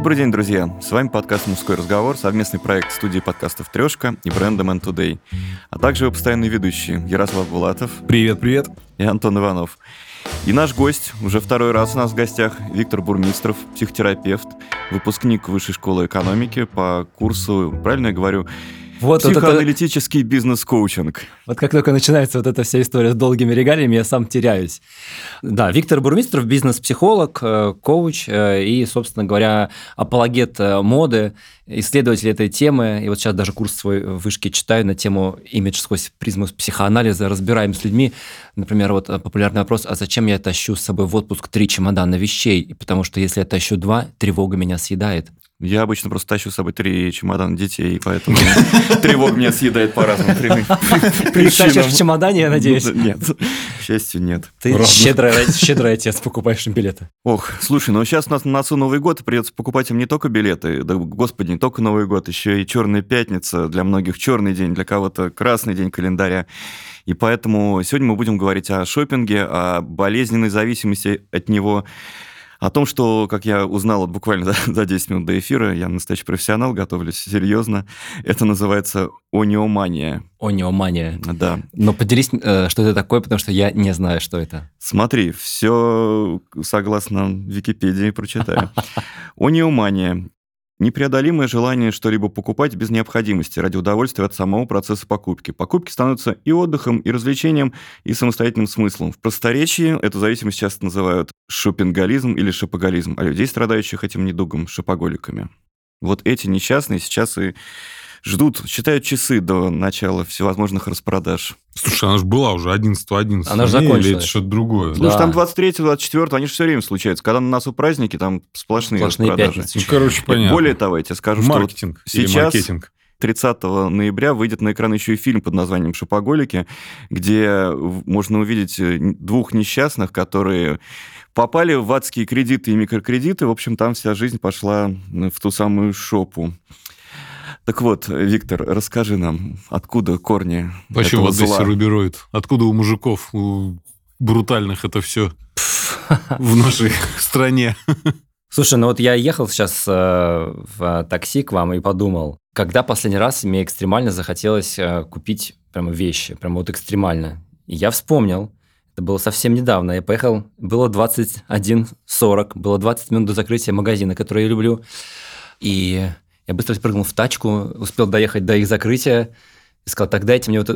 Добрый день, друзья! С вами подкаст «Мужской разговор», совместный проект студии подкастов «Трешка» и бренда «Man Today», а также его постоянные ведущие Ярослав Булатов. Привет, привет! И Антон Иванов. И наш гость, уже второй раз у нас в гостях, Виктор Бурмистров, психотерапевт, выпускник Высшей школы экономики по курсу, правильно я говорю, вот, Психоаналитический вот это... бизнес-коучинг. Вот как только начинается вот эта вся история с долгими регалиями, я сам теряюсь. Да, Виктор Бурмистров, бизнес-психолог, э, коуч э, и, собственно говоря, апологет э, моды, исследователь этой темы. И вот сейчас даже курс свой в вышке читаю на тему имидж сквозь призму психоанализа, разбираем с людьми. Например, вот популярный вопрос, а зачем я тащу с собой в отпуск три чемодана вещей? Потому что если я тащу два, тревога меня съедает. Я обычно просто тащу с собой три чемодана детей, поэтому тревог меня съедает по разным причинам. Ты в чемодане, я ну, надеюсь? Нет, к счастью, нет. Ты щедрый отец, покупаешь им билеты. Ох, слушай, ну сейчас у нас на носу Новый год, придется покупать им не только билеты, да, господи, только Новый год, еще и Черная пятница, для многих черный день, для кого-то красный день календаря. И поэтому сегодня мы будем говорить о шопинге, о болезненной зависимости от него, о том, что, как я узнал вот буквально за, за 10 минут до эфира, я настоящий профессионал, готовлюсь серьезно. Это называется ониомания. Ониомания. Да. Но поделись, э, что это такое, потому что я не знаю, что это. Смотри, все согласно Википедии прочитаю. Ониомания Непреодолимое желание что-либо покупать без необходимости ради удовольствия от самого процесса покупки. Покупки становятся и отдыхом, и развлечением, и самостоятельным смыслом. В просторечии эту зависимость часто называют шопингализм или шопоголизм, а людей, страдающих этим недугом, шопоголиками. Вот эти несчастные сейчас и ждут, считают часы до начала всевозможных распродаж. Слушай, она же была уже 11 11 Она же закончилась. Или это что-то другое? Слушай, да. там 23 24 они же все время случаются. Когда на нас у праздники, там сплошные, сплошные распродажи. Пятницы. Ну, короче, понятно. Более того, я тебе скажу, Маркетинг что вот сейчас... маркетинг. 30 ноября выйдет на экран еще и фильм под названием «Шопоголики», где можно увидеть э, двух несчастных, которые попали в адские кредиты и микрокредиты. В общем, там вся жизнь пошла в ту самую шопу. Так вот, Виктор, расскажи нам, откуда корни Почему этого зла? рубероид? Откуда у мужиков, у брутальных это все в нашей стране? Слушай, ну вот я ехал сейчас э, в такси к вам и подумал, когда последний раз мне экстремально захотелось э, купить прямо вещи, прямо вот экстремально. И я вспомнил, это было совсем недавно. Я поехал, было 21.40, было 20 минут до закрытия магазина, который я люблю. И я быстро спрыгнул в тачку, успел доехать до их закрытия, и сказал, так дайте мне вот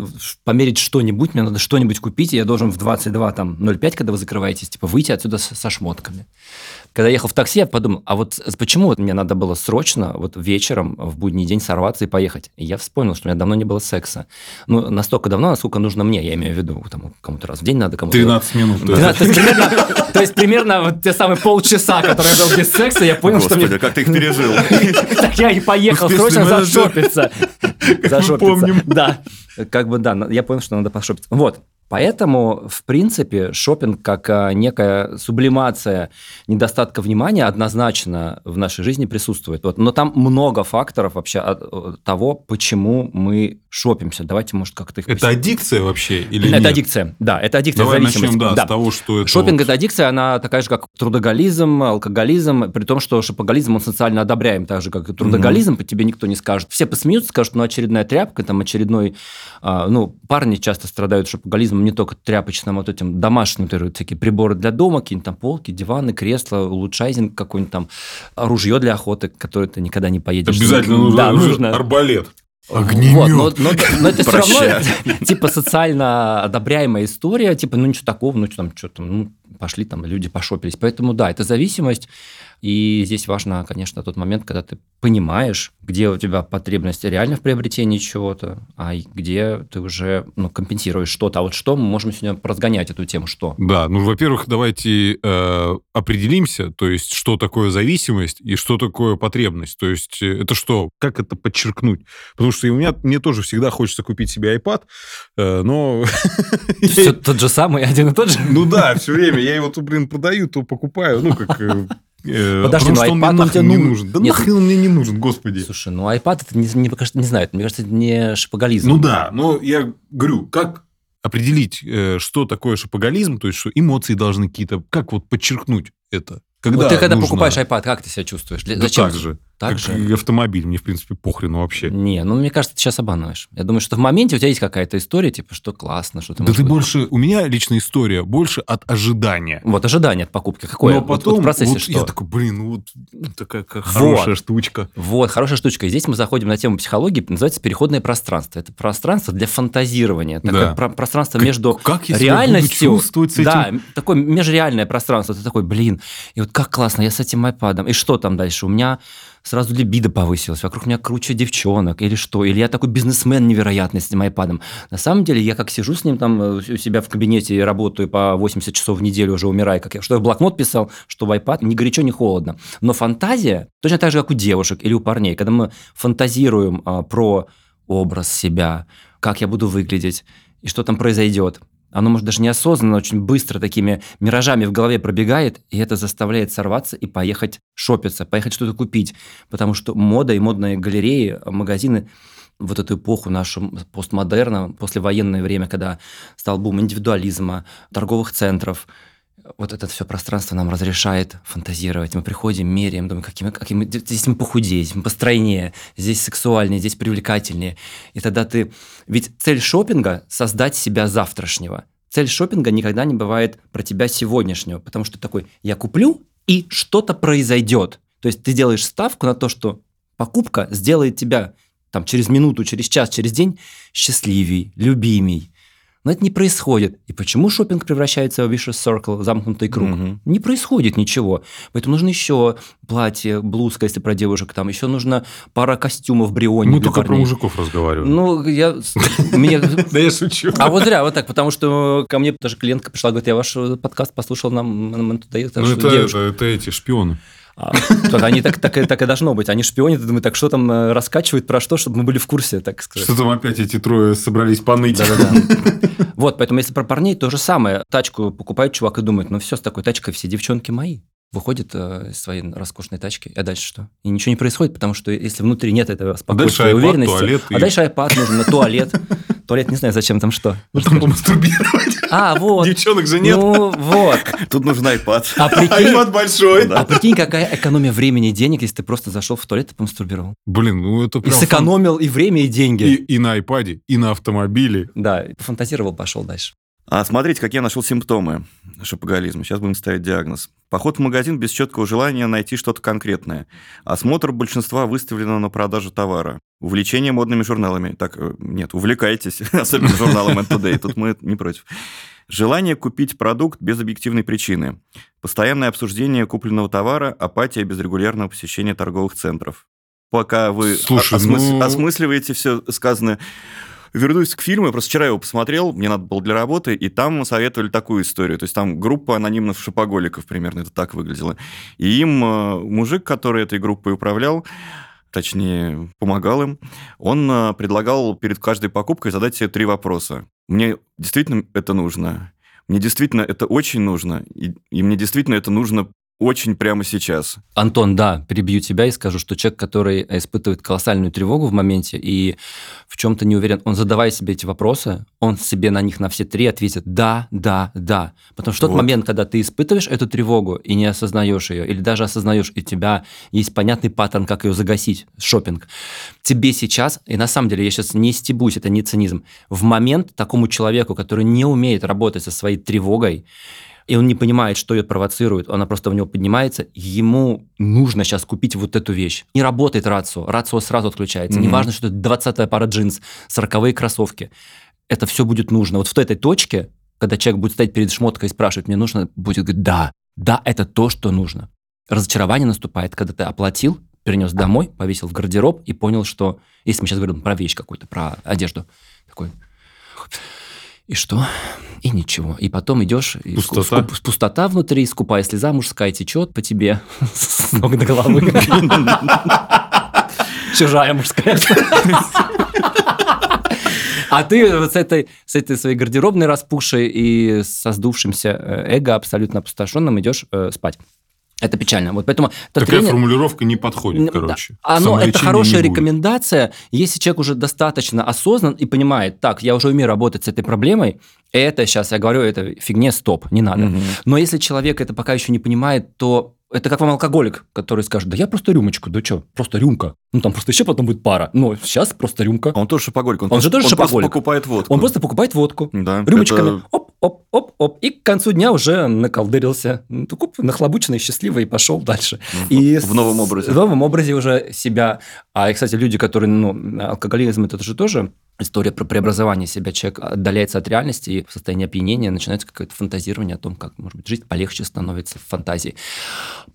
померить что-нибудь, мне надо что-нибудь купить, и я должен в 22, там, 05, когда вы закрываетесь, типа, выйти отсюда со, со шмотками. Когда я ехал в такси, я подумал, а вот почему вот мне надо было срочно вот вечером в будний день сорваться и поехать? И я вспомнил, что у меня давно не было секса. Ну, настолько давно, насколько нужно мне, я имею в виду, там, кому-то раз в день надо, кому-то... 13 минут. 12, то, есть, примерно, то есть примерно вот те самые полчаса, которые я был без секса, я понял, что мне... как ты их пережил? Так я и поехал срочно зашопиться. Зашопиться. Да, как бы да, я понял, что надо пошопиться. Вот, Поэтому, в принципе, шопинг как а, некая сублимация недостатка внимания однозначно в нашей жизни присутствует. Вот. Но там много факторов вообще от того, почему мы шопимся. Давайте, может, как-то их... Это посетим. аддикция вообще или Это нет? аддикция, да, это аддикция, Давай зависимость. начнем, да, да. с того, что это... Шопинг вот... – это аддикция, она такая же, как трудоголизм, алкоголизм, при том, что шопоголизм, он социально одобряем, так же, как и трудоголизм, mm-hmm. тебе никто не скажет. Все посмеются, скажут, ну, очередная тряпка, там, очередной... А, ну, парни часто страдают шопоголизмом не только тряпочным, а вот этим домашним, всякие приборы для дома, какие-нибудь там полки, диваны, кресла, улучшайзинг какой-нибудь там, ружье для охоты, которое ты никогда не поедешь. Обязательно нужно, да, нужно арбалет. Огнемет. Вот, но, но, но это все равно типа социально одобряемая история, типа, ну ничего такого, ну что там, что там, ну пошли там, люди пошопились. Поэтому да, это зависимость, и здесь важно, конечно, тот момент, когда ты понимаешь, где у тебя потребность реально в приобретении чего-то, а где ты уже ну, компенсируешь что-то. А вот что мы можем сегодня разгонять эту тему, что? Да, ну, во-первых, давайте э, определимся, то есть, что такое зависимость и что такое потребность. То есть, э, это что? Как это подчеркнуть? Потому что у меня, мне тоже всегда хочется купить себе iPad, э, но... Все тот же самый, один и тот же? Ну да, все время. Я его то, блин, продаю, то покупаю. Ну, как э, Подожди, ну iPad он тебе не нужен. Да Нет, нахрен он мне не нужен, господи. Слушай, ну iPad это не, не, не знаю, мне кажется, это не шапоголизм. Ну да, но я говорю, как определить, э, что такое шапоголизм, то есть что эмоции должны какие-то, как вот подчеркнуть это? вот ты когда нужно? покупаешь iPad, как ты себя чувствуешь? Для- Да Зачем? так же. Так как же? и автомобиль, мне, в принципе, похрену вообще. Не, ну мне кажется, ты сейчас обманываешь. Я думаю, что в моменте у тебя есть какая-то история, типа, что классно, что ты Да ты выбрать. больше... У меня личная история больше от ожидания. Вот ожидание от покупки. Какое? Но Вот- вот потом в процессе вот что? я такой, блин, ну вот ну, такая как Вот. хорошая штучка. Вот, хорошая штучка. И здесь мы заходим на тему психологии, называется переходное пространство. Это пространство для фантазирования. Такое Да. про- пространство Как- между как я себя буду реальностью. чувствовать с этим? Да, такое межреальное пространство. Ты такой, блин, и вот как классно, я с этим iPad. И что там дальше? У меня сразу либидо повысилось, вокруг меня круче девчонок, или что, или я такой бизнесмен невероятный с этим iPad. На самом деле, я как сижу с ним там э, у себя в кабинете и работаю по 80 часов в неделю, уже умираю, как я, что я в блокнот писал, что в iPad, ни горячо, ни холодно. Но фантазия, точно так же, как у девушек или у парней, когда мы фантазируем а, про образ себя, как я буду выглядеть, и что там произойдет, оно, может, даже неосознанно, очень быстро такими миражами в голове пробегает, и это заставляет сорваться и поехать шопиться, поехать что-то купить. Потому что мода и модные галереи, магазины вот эту эпоху нашу постмодерна, послевоенное время, когда стал бум индивидуализма, торговых центров, вот это все пространство нам разрешает фантазировать. Мы приходим, меряем, думаем, каким, каким здесь мы похудее, здесь мы постройнее, здесь сексуальнее, здесь привлекательнее. И тогда ты... Ведь цель шопинга – создать себя завтрашнего. Цель шопинга никогда не бывает про тебя сегодняшнего, потому что такой, я куплю, и что-то произойдет. То есть ты делаешь ставку на то, что покупка сделает тебя там, через минуту, через час, через день счастливей, любимей. Но это не происходит. И почему шопинг превращается в vicious circle, замкнутый круг? Мгм. Не происходит ничего. Поэтому нужно еще платье, блузка, если про девушек, там еще нужно пара костюмов бриони Мы только про парней. мужиков разговариваем. Ну, я... Да я шучу. А вот зря, вот так, потому что ко мне даже клиентка пришла, говорит, я ваш э, подкаст послушал нам, туда, Ну, это, это эти шпионы. А, так они так, так, и- так и должно быть. Они шпионят, и думают, так что там э, раскачивают, про что, чтобы мы были в курсе, так сказать. Что там опять эти трое собрались поныть? Да-да-да. Вот, поэтому если про парней, то же самое. Тачку покупает чувак и думает, ну все, с такой тачкой все девчонки мои. Выходит э, из своей роскошной тачки, а дальше что? И ничего не происходит, потому что если внутри нет этого спокойствия и iPad, уверенности, туалет а и- дальше iPad нужен на туалет. Туалет не знаю, зачем там что. Ну, там помастурбировать. А, вот. Девчонок же нет. Ну, вот. Тут нужен iPad. А прикинь, iPad большой. а прикинь, какая экономия времени и денег, если ты просто зашел в туалет и помастурбировал. Блин, ну это И прям... сэкономил и время, и деньги. И, и на iPad, и на автомобиле. Да, и пофантазировал, пошел дальше. А смотрите, как я нашел симптомы шопоголизма. Сейчас будем ставить диагноз. Поход в магазин без четкого желания найти что-то конкретное. Осмотр большинства выставленного на продажу товара. Увлечение модными журналами. Так, э, нет, увлекайтесь, особенно журналом Today. Тут мы не против. Желание купить продукт без объективной причины. Постоянное обсуждение купленного товара, апатия без регулярного посещения торговых центров. Пока вы Слушай, осмыс- ну- осмысливаете все сказанное, Вернусь к фильму, я просто вчера его посмотрел, мне надо было для работы, и там советовали такую историю. То есть там группа анонимных шопоголиков примерно, это так выглядело. И им э, мужик, который этой группой управлял, точнее, помогал им, он э, предлагал перед каждой покупкой задать себе три вопроса. Мне действительно это нужно? Мне действительно это очень нужно? И, и мне действительно это нужно очень прямо сейчас? Антон, да, перебью тебя и скажу, что человек, который испытывает колоссальную тревогу в моменте и в чем-то не уверен, он задавая себе эти вопросы, он себе на них на все три ответит «да, да, да». Потому что в тот Вот. момент, когда ты испытываешь эту тревогу и не осознаешь ее, или даже осознаешь, и у тебя есть понятный паттерн, как ее загасить, шопинг, тебе сейчас, и на самом деле я сейчас не стебусь, это не цинизм, в момент такому человеку, который не умеет работать со своей тревогой, и он не понимает, что ее провоцирует, она просто в него поднимается, ему нужно сейчас купить вот эту вещь. Не работает рацио, рацио сразу отключается. Мгм. Неважно, что это 20 пара джинс, 40 кроссовки. Это все будет нужно. Вот в этой точке, когда человек будет стоять перед шмоткой и спрашивать, мне нужно, будет говорить, да, да, это то, что нужно. Разочарование наступает, когда ты оплатил, перенес домой, повесил в гардероб и понял, что, если мы сейчас говорим про вещь какую-то, про одежду, такой, и что? И ничего. И потом идешь, и Пустота. скуп- пустота внутри, скупая слеза мужская течет по тебе с ног до головы. Чужая мужская. А ты вот с этой, с этой своей гардеробной распухшей и со сдувшимся э, эго абсолютно опустошенным идешь э, спать. Это печально. Вот поэтому Такая тренер... формулировка не подходит, короче. Да. Оно, это хорошая рекомендация, если человек уже достаточно осознан и понимает, так, я уже умею работать с этой проблемой, это сейчас, я говорю, это фигне, стоп, не надо. Угу. Но если человек это пока еще не понимает, то это как вам алкоголик, который скажет, да я просто рюмочку, да что, просто рюмка. Ну, там просто еще потом будет пара. Но сейчас просто рюмка. Он тоже шопоголик. Он, он же тоже он шопоголик. просто покупает водку. Он просто покупает водку. Да. Рюмочками. Это... Оп, оп, оп, оп. И к концу дня уже наколдырился. Куп, нахлобученный, счастливый и пошел дальше. В, и в новом образе. В новом образе уже себя. А, и, кстати, люди, которые, ну, алкоголизм, это же тоже история про преобразование себя. Человек отдаляется от реальности и в состоянии опьянения начинается какое-то фантазирование о том, как, может быть, жизнь полегче становится в фантазии.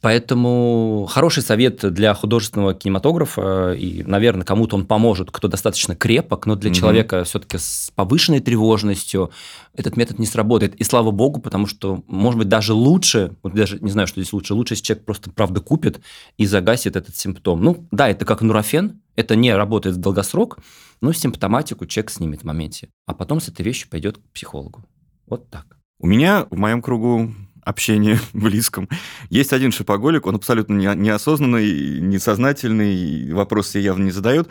Поэтому хороший совет для художественного кинематографа, и, наверное, кому-то он поможет, кто достаточно крепок, но для mm-hmm. человека все-таки с повышенной тревожностью этот метод не сработает. И слава богу, потому что, может быть, даже лучше, вот даже не знаю, что здесь лучше, лучше, если человек просто правда купит и загасит этот симптом. Ну, да, это как нурофен, это не работает в долгосрок, но симптоматику человек снимет в моменте. А потом с этой вещью пойдет к психологу. Вот так. У меня в моем кругу общении близком. Есть один шипоголик, он абсолютно неосознанный, несознательный, вопросы себе явно не задает.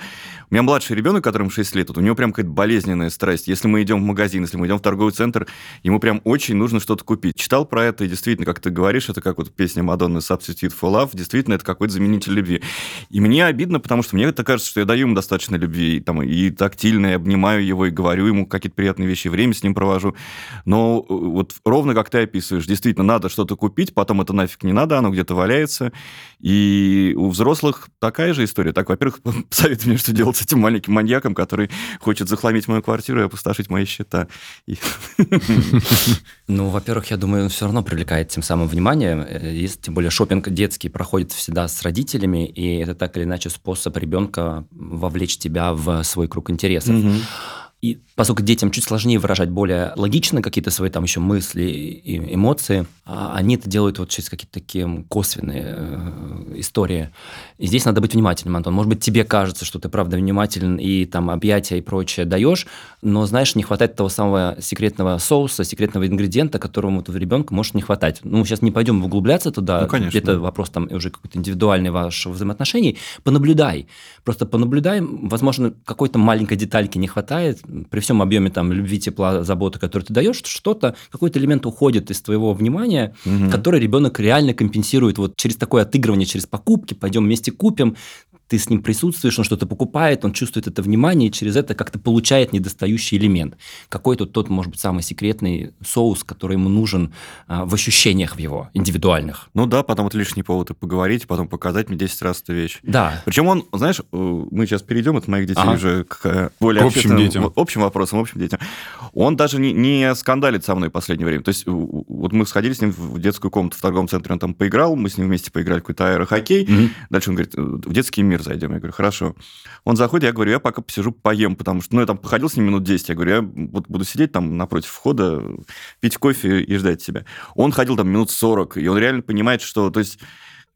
У меня младший ребенок, которому 6 лет, вот у него прям какая-то болезненная страсть. Если мы идем в магазин, если мы идем в торговый центр, ему прям очень нужно что-то купить. Читал про это, и действительно, как ты говоришь, это как вот песня Мадонны «Substitute for Love», действительно, это какой-то заменитель любви. И мне обидно, потому что мне это кажется, что я даю ему достаточно любви, и, там, и тактильно, и обнимаю его, и говорю ему какие-то приятные вещи, время с ним провожу. Но э, вот ровно как ты описываешь, действительно, надо что-то купить, потом это нафиг не надо, оно где-то валяется. И у взрослых такая же история. Так, во-первых, советую мне, что делать с этим маленьким маньяком, который хочет захламить мою квартиру и опустошить мои счета. Ну, во-первых, я думаю, он все равно привлекает тем самым внимание. Э, тем более, шопинг детский проходит всегда с родителями, и это так или иначе способ ребенка вовлечь тебя в свой круг интересов. И поскольку детям чуть сложнее выражать более логично какие-то свои там еще мысли и эмоции, а они это делают вот через какие-то такие косвенные э, истории. И здесь надо быть внимательным, Антон. Может быть, тебе кажется, что ты правда внимателен и там объятия и прочее даешь, но, знаешь, не хватает того самого секретного соуса, секретного ингредиента, которому вот ребенка может не хватать. Ну, сейчас не пойдем углубляться туда. Ну, конечно. Это вопрос там уже какой-то индивидуальный ваш взаимоотношений. Понаблюдай. Просто понаблюдай. Возможно, какой-то маленькой детальки не хватает, при всем объеме там любви, тепла, заботы, которые ты даешь, что-то, какой-то элемент уходит из твоего внимания, угу. который ребенок реально компенсирует вот через такое отыгрывание, через покупки, пойдем вместе купим, ты с ним присутствуешь, он что-то покупает, он чувствует это внимание, и через это как-то получает недостающий элемент. Какой-то тот, может быть, самый секретный соус, который ему нужен а, в ощущениях в его, индивидуальных. Ну да, потом это лишний повод и поговорить, потом показать мне 10 раз эту вещь. Да. Причем он, знаешь, э, мы сейчас перейдем от моих детей ага. уже к э, более к общим детям. общим вопросам, общим детям. Он даже не, не скандалит со мной в последнее время. То есть вот мы сходили с ним в детскую комнату в торговом центре, он там поиграл, мы с ним вместе поиграли какой-то аэрохоккей. Угу. Дальше он говорит, в детский мир зайдем. Я говорю, хорошо. Он заходит, я говорю, я пока посижу, поем, потому что, ну, я там походил с ним минут 10, я говорю, я вот буду сидеть там напротив входа, пить кофе и ждать тебя. Он ходил там минут 40, и он реально понимает, что, то есть,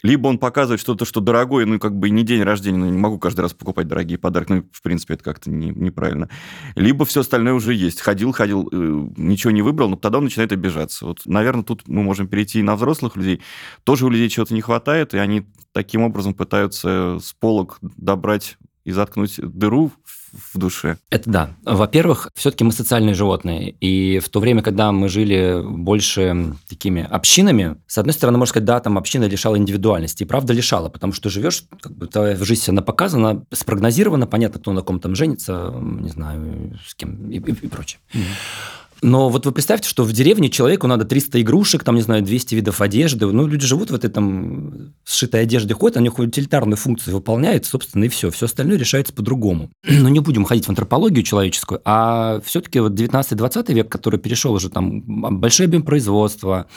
либо он показывает что-то, что дорогое, ну, как бы не день рождения, ну, не могу каждый раз покупать дорогие подарки, ну, в принципе, это как-то не, неправильно. Либо все остальное уже есть. Ходил, ходил, э, ничего не выбрал, но тогда он начинает обижаться. Вот, наверное, тут мы можем перейти на взрослых людей. Тоже у людей чего-то не хватает, и они таким образом пытаются с полок добрать и заткнуть дыру в душе. Это да. Во-первых, все-таки мы социальные животные. И в то время, когда мы жили больше такими общинами, с одной стороны, можно сказать, да, там община лишала индивидуальности. И правда лишала, потому что живешь, как бы твоя жизнь она показана, спрогнозирована, понятно, кто на ком там женится, не знаю, с кем и, и, и прочее. Mm-hmm. Но вот вы представьте, что в деревне человеку надо 300 игрушек, там, не знаю, 200 видов одежды. Ну, люди живут в этой там сшитой одежде, ходят, они утилитарную функцию выполняют, собственно, и все. Все остальное решается по-другому. Но не будем ходить в антропологию человеческую, а все-таки вот 19-20 век, который перешел уже там большой объем производства,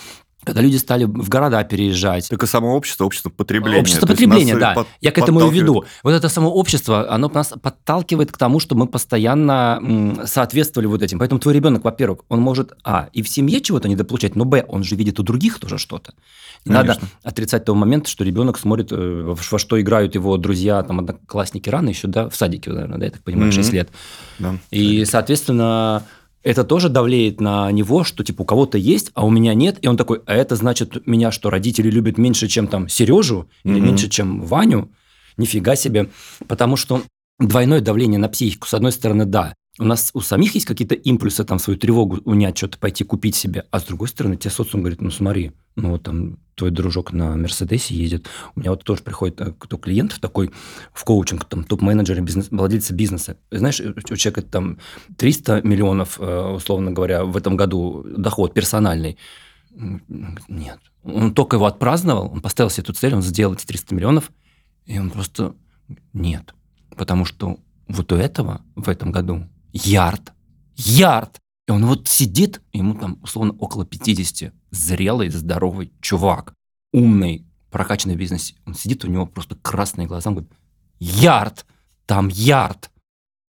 когда люди стали в города переезжать. Так и само общество, общество потребления. Общество потребления, да. Под, Я к этому и веду. Вот это само общество, оно нас подталкивает к тому, что мы постоянно соответствовали вот этим. Поэтому твой ребенок, во-первых, он может, а, и в семье чего-то недополучать, но, б, он же видит у других тоже что-то. Надо отрицать того момента, что ребенок смотрит, э, во что играют его друзья, там, одноклассники рано еще, да, в садике, наверное, да, я так понимаю, mm-hmm. 6 лет. Да, и, соответственно, это тоже давлеет на него, что типа у кого-то есть, а у меня нет, и он такой, а это значит меня, что родители любят меньше, чем там Сережу, или Мгм. меньше, чем Ваню, нифига себе, потому что двойное давление на психику, с одной стороны, да, у нас у самих есть какие-то импульсы, там, свою тревогу унять, что-то пойти купить себе, а с другой стороны, тебе социум говорит, ну смотри, ну вот там твой дружок на Мерседесе едет, у меня вот тоже приходит э, кто клиентов такой в коучинг, там, топ-менеджеры, бизнес, владельцы бизнеса. Знаешь, у человека там 300 миллионов, э, условно говоря, в этом году доход персональный. Нет. Он только его отпраздновал, он поставил себе эту цель, он сделал эти 300 миллионов, и он просто... Нет. Потому что вот у этого в этом году ярд. Ярд! И он вот сидит, ему там условно около 50, зрелый, здоровый чувак, умный, прокачанный в бизнесе. Он сидит, у него просто красные глаза, он говорит, ярд, там ярд.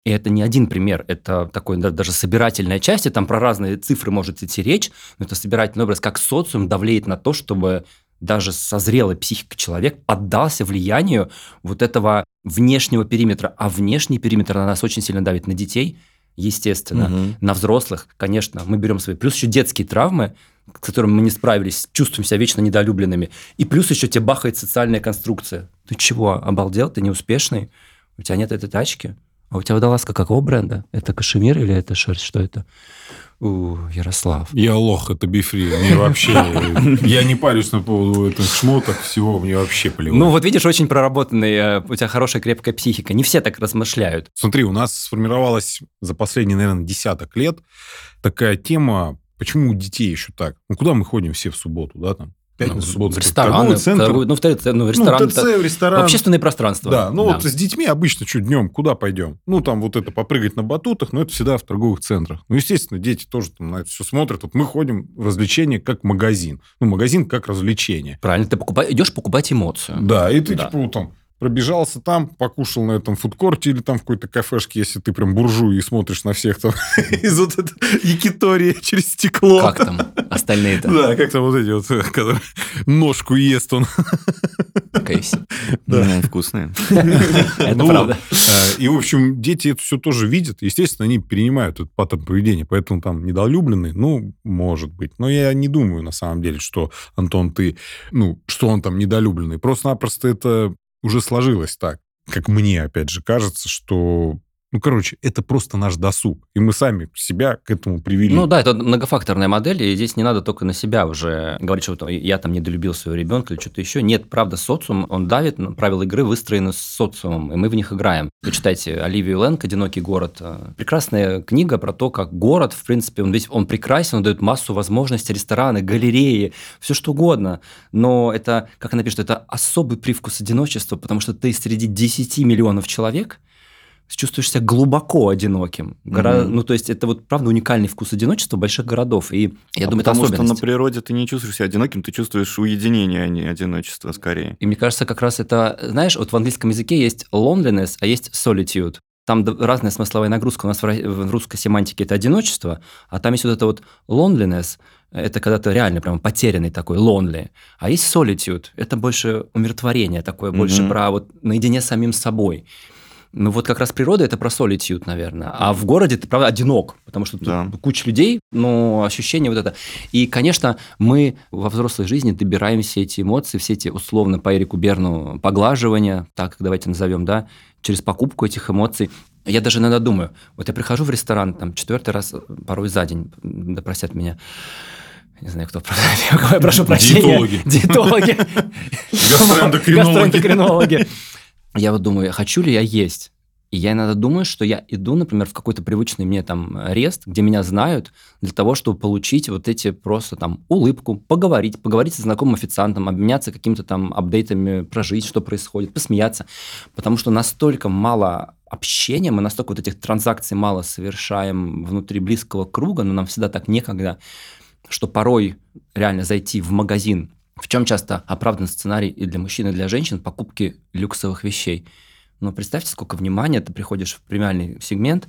И это не один пример, это такой да, даже собирательная часть, и там про разные цифры может идти речь, но это собирательный образ, как социум давлеет на то, чтобы даже созрелый психика человек поддался влиянию вот этого внешнего периметра. А внешний периметр на нас очень сильно давит на детей, естественно, Мгм. на взрослых, конечно, мы берем свои. Плюс еще детские травмы, с которыми мы не справились, чувствуем себя вечно недолюбленными. И плюс еще тебе бахает социальная конструкция. Ты чего, обалдел? Ты неуспешный? У тебя нет этой тачки? А у тебя водолазка какого бренда? Это кашемир или это шерсть? Что это? У, Ярослав. Я лох, это бифри. Мне вообще... Я не парюсь на поводу этих шмоток, всего, мне вообще плевать. Ну, вот видишь, очень проработанный, э, у тебя хорошая крепкая психика. Не все так размышляют. Смотри, у нас сформировалась за последние, наверное, десяток лет такая тема, почему у детей еще так? Ну, куда мы ходим все в субботу, да, там? Пятницу, Ну, субботу. рестораны, торговый центр. торгуют, ну, в ТЦ, ну, в Ну, ресторан, ТЦ, в ресторан. общественное пространство. Да, ну вот с детьми обычно что, днем куда пойдем? Ну, там вот это попрыгать на батутах, но это всегда в торговых центрах. Ну, естественно, дети тоже там на это все смотрят. Вот мы ходим в развлечение как магазин. Ну, магазин как развлечение. Правильно, ты покупай, идешь покупать эмоцию. Да, и ты Да. типа вот там пробежался там, покушал на этом фудкорте или там в какой-то кафешке, если ты прям буржуй и смотришь на всех там из вот этой якитории через стекло. Как там остальные-то? Да, как там вот эти вот, которые ножку ест он. KFC. Ну, вкусные. Это Ну правда. Э, И, в общем, дети это все тоже видят. Естественно, они перенимают этот паттерн поведения. Поэтому там недолюбленный, ну, может быть. Но я не думаю, на самом деле, что, Антон, ты, ну, что он там недолюбленный. Просто-напросто это уже сложилось так. Как мне, опять же, кажется, что... Ну, короче, это просто наш досуг. И мы сами себя к этому привели. Ну да, это многофакторная модель, и здесь не надо только на себя уже говорить, что я там недолюбил своего ребенка или что-то еще. Нет, правда, социум, он давит, правила игры выстроены с социумом, и мы в них играем. Почитайте Оливию Лэнг «Одинокий город». Э, Прекрасная книга про то, как город, в принципе, он весь он прекрасен, он дает массу возможностей, рестораны, галереи, все что угодно. Но это, как она пишет, это особый привкус одиночества, потому что ты среди 10 миллионов человек – чувствуешь себя глубоко одиноким. Гора- Мгм. Ну, то есть, это вот, правда, уникальный вкус одиночества больших городов. И я А думаю, это потому что на природе ты не чувствуешь себя одиноким, ты чувствуешь уединение, а не одиночество скорее. И мне кажется, как раз это, знаешь, вот в английском языке есть loneliness, а есть solitude. Там разная смысловая нагрузка. У нас в русской семантике это одиночество, а там есть вот это вот loneliness, это когда ты реально прям потерянный такой, lonely. А есть solitude, это больше умиротворение такое, больше Мгм. про вот наедине с самим собой. Ну вот как раз природа это про solitude, наверное. А в городе ты, правда, одинок, потому что тут Да. куча людей, но ощущение вот это. И, конечно, мы во взрослой жизни добираем все эти эмоции, все эти, условно, по Эрику Берну, поглаживания, так давайте назовем, да, через покупку этих эмоций. Я даже иногда думаю, вот я прихожу в ресторан, там, четвертый раз, порой за день, да простят меня, не знаю, кто, я прошу прощения. Диетологи. Диетологи. Гастроэндокринологи. Я вот думаю, хочу ли я есть? И я иногда думаю, что я иду, например, в какой-то привычный мне там рест, где меня знают, для того, чтобы получить вот эти просто там улыбку, поговорить, поговорить со знакомым официантом, обменяться какими-то там апдейтами про жизнь, что происходит, посмеяться. Потому что настолько мало общения, мы настолько вот этих транзакций мало совершаем внутри близкого круга, но нам всегда так некогда, что порой реально зайти в магазин, в чем часто оправдан сценарий и для мужчин, и для женщин покупки люксовых вещей. Но представьте, сколько внимания ты приходишь в премиальный сегмент,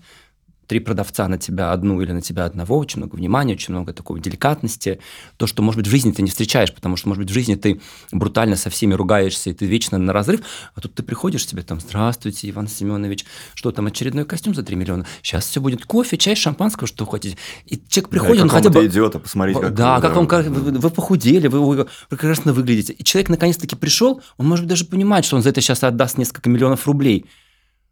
три продавца на тебя одну или на тебя одного, очень много внимания, очень много такой деликатности, то, что, может быть, в жизни ты не встречаешь, потому что, может быть, в жизни ты брутально со всеми ругаешься, и ты вечно на разрыв, а тут ты приходишь тебе там, здравствуйте, Иван Семенович, что там, очередной костюм за 3 миллиона, сейчас все будет кофе, чай, шампанского, что хотите. И человек приходит, да, он хотя бы... идиота, посмотрите, как Да, как вам, как, вы, вы похудели, вы, вы прекрасно выглядите. И человек наконец-таки пришел, он, может быть, даже понимает, что он за это сейчас отдаст несколько миллионов рублей.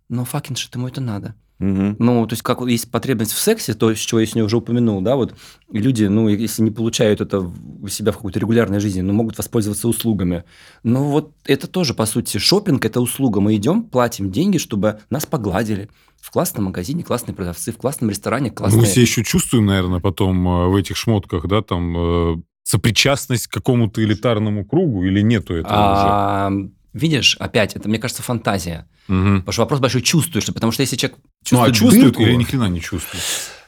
Но факин, что ему это надо. Угу. Ну, то есть, как есть потребность в сексе, то, с чего я сегодня уже упомянул, да, вот люди, ну, если не получают это у себя в какой-то регулярной жизни, ну, могут воспользоваться услугами. Но вот это тоже, по сути, шопинг это услуга. Мы идем, платим деньги, чтобы нас погладили. В классном магазине классные продавцы, в классном ресторане классные... Мы себя еще чувствуем, наверное, потом э, в этих шмотках, да, там, э, сопричастность к какому-то элитарному кругу или нету этого а, уже? Видишь, опять, это, мне кажется, фантазия. Угу. Потому что вопрос большой, чувствуешь ли, потому что если человек Ну, а чувствует чувствует дырку- или ни хрена не чувствует?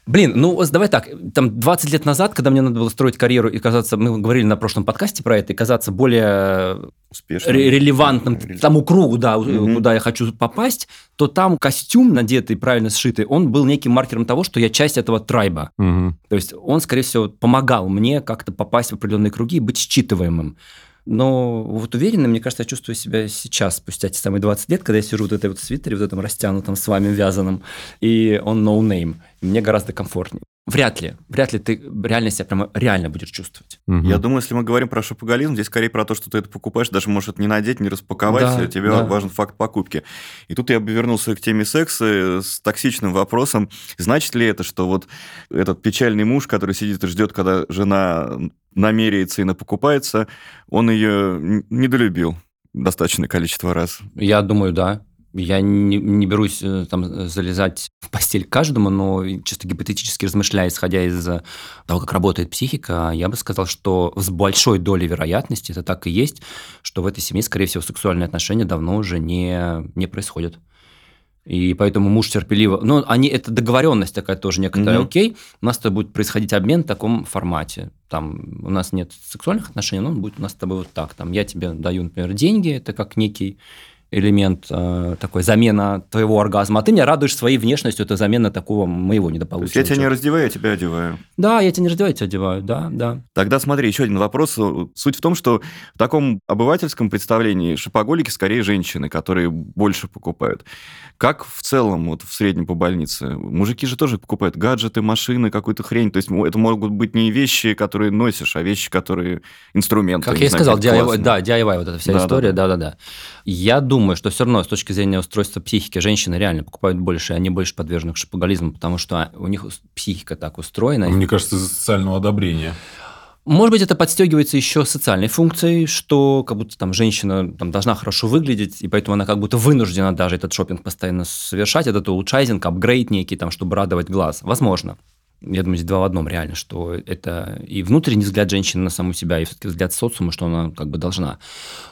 Блин, ну вот давай так, там 20 лет назад, когда мне надо было строить карьеру и казаться, мы говорили на прошлом подкасте про это, и казаться более Успешно. ре- релевантным Реле- тому кругу, да, у- Мгм. куда я хочу попасть, то там костюм, надетый, правильно сшитый, он был неким маркером того, что я часть этого трайба. Мгм. То есть он, скорее всего, помогал мне как-то попасть в определенные круги и быть считываемым. Но вот уверенно, мне кажется, я чувствую себя сейчас, спустя те самые 20 лет, когда я сижу вот в этой вот свитере, вот этом растянутом с вами вязаном, и он no name. И мне гораздо комфортнее. Вряд ли, вряд ли ты реально себя прямо реально будешь чувствовать. Мгм. Я думаю, если мы говорим про шопоголизм, здесь скорее про то, что ты это покупаешь, даже можешь это не надеть, не распаковать, Да, тебе да. важен факт покупки. И тут я бы вернулся к теме секса с токсичным вопросом. Значит ли это, что вот этот печальный муж, который сидит и ждет, когда жена намеряется и напокупается, он ее недолюбил достаточное количество раз? Я думаю, да. Я не, не берусь э, там залезать в постель каждому, но чисто гипотетически размышляя, исходя из э, того, как работает психика, я бы сказал, что с большой долей вероятности это так и есть, что в этой семье, скорее всего, сексуальные отношения давно уже не, не происходят. И поэтому муж терпеливо... Ну, они, это договоренность такая тоже некоторая, Мгм. окей, у нас с тобой будет происходить обмен в таком формате. Там у нас нет сексуальных отношений, но он будет у нас с тобой вот так. Там я тебе даю, например, деньги, это как некий элемент э, такой замена твоего оргазма, а ты меня радуешь своей внешностью, это замена такого моего недополученного. я тебя не раздеваю, я тебя одеваю. Да, я тебя не раздеваю, я тебя одеваю, да, да. Тогда смотри, еще один вопрос. Суть в том, что в таком обывательском представлении шопоголики скорее женщины, которые больше покупают. Как в целом вот в среднем по больнице? Мужики же тоже покупают гаджеты, машины, какую-то хрень. То есть это могут быть не вещи, которые носишь, а вещи, которые инструменты. Как я и сказал, DIY, да, DIY вот эта вся Да, да, история, да-да-да. Я думаю, что все равно с точки зрения устройства психики женщины реально покупают больше, они больше подвержены к шопоголизму, потому что у них психика так устроена. Мне кажется, из-за социального одобрения. Может быть, это подстегивается еще социальной функцией, что как будто там женщина там, должна хорошо выглядеть, и поэтому она как будто вынуждена даже этот шопинг постоянно совершать, этот улучшайзинг, апгрейд некий, там, чтобы радовать глаз. Возможно. Я думаю, здесь два в одном реально, что это и внутренний взгляд женщины на саму себя, и все-таки взгляд социума, что она как бы должна.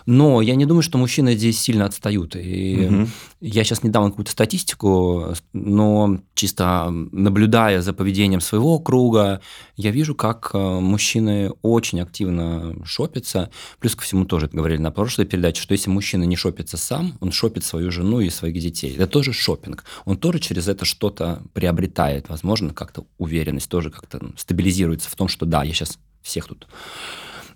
Но я не думаю, что мужчины здесь сильно отстают. И Мгм. я сейчас не дам какую-то статистику, но чисто наблюдая за поведением своего круга, я вижу, как э, мужчины очень активно шопятся. Плюс ко всему тоже говорили на прошлой передаче, что если мужчина не шопится сам, он шопит свою жену и своих детей. Это тоже шопинг. Он тоже через это что-то приобретает. Возможно, как-то уверенность тоже как-то стабилизируется в том, что да, я сейчас всех тут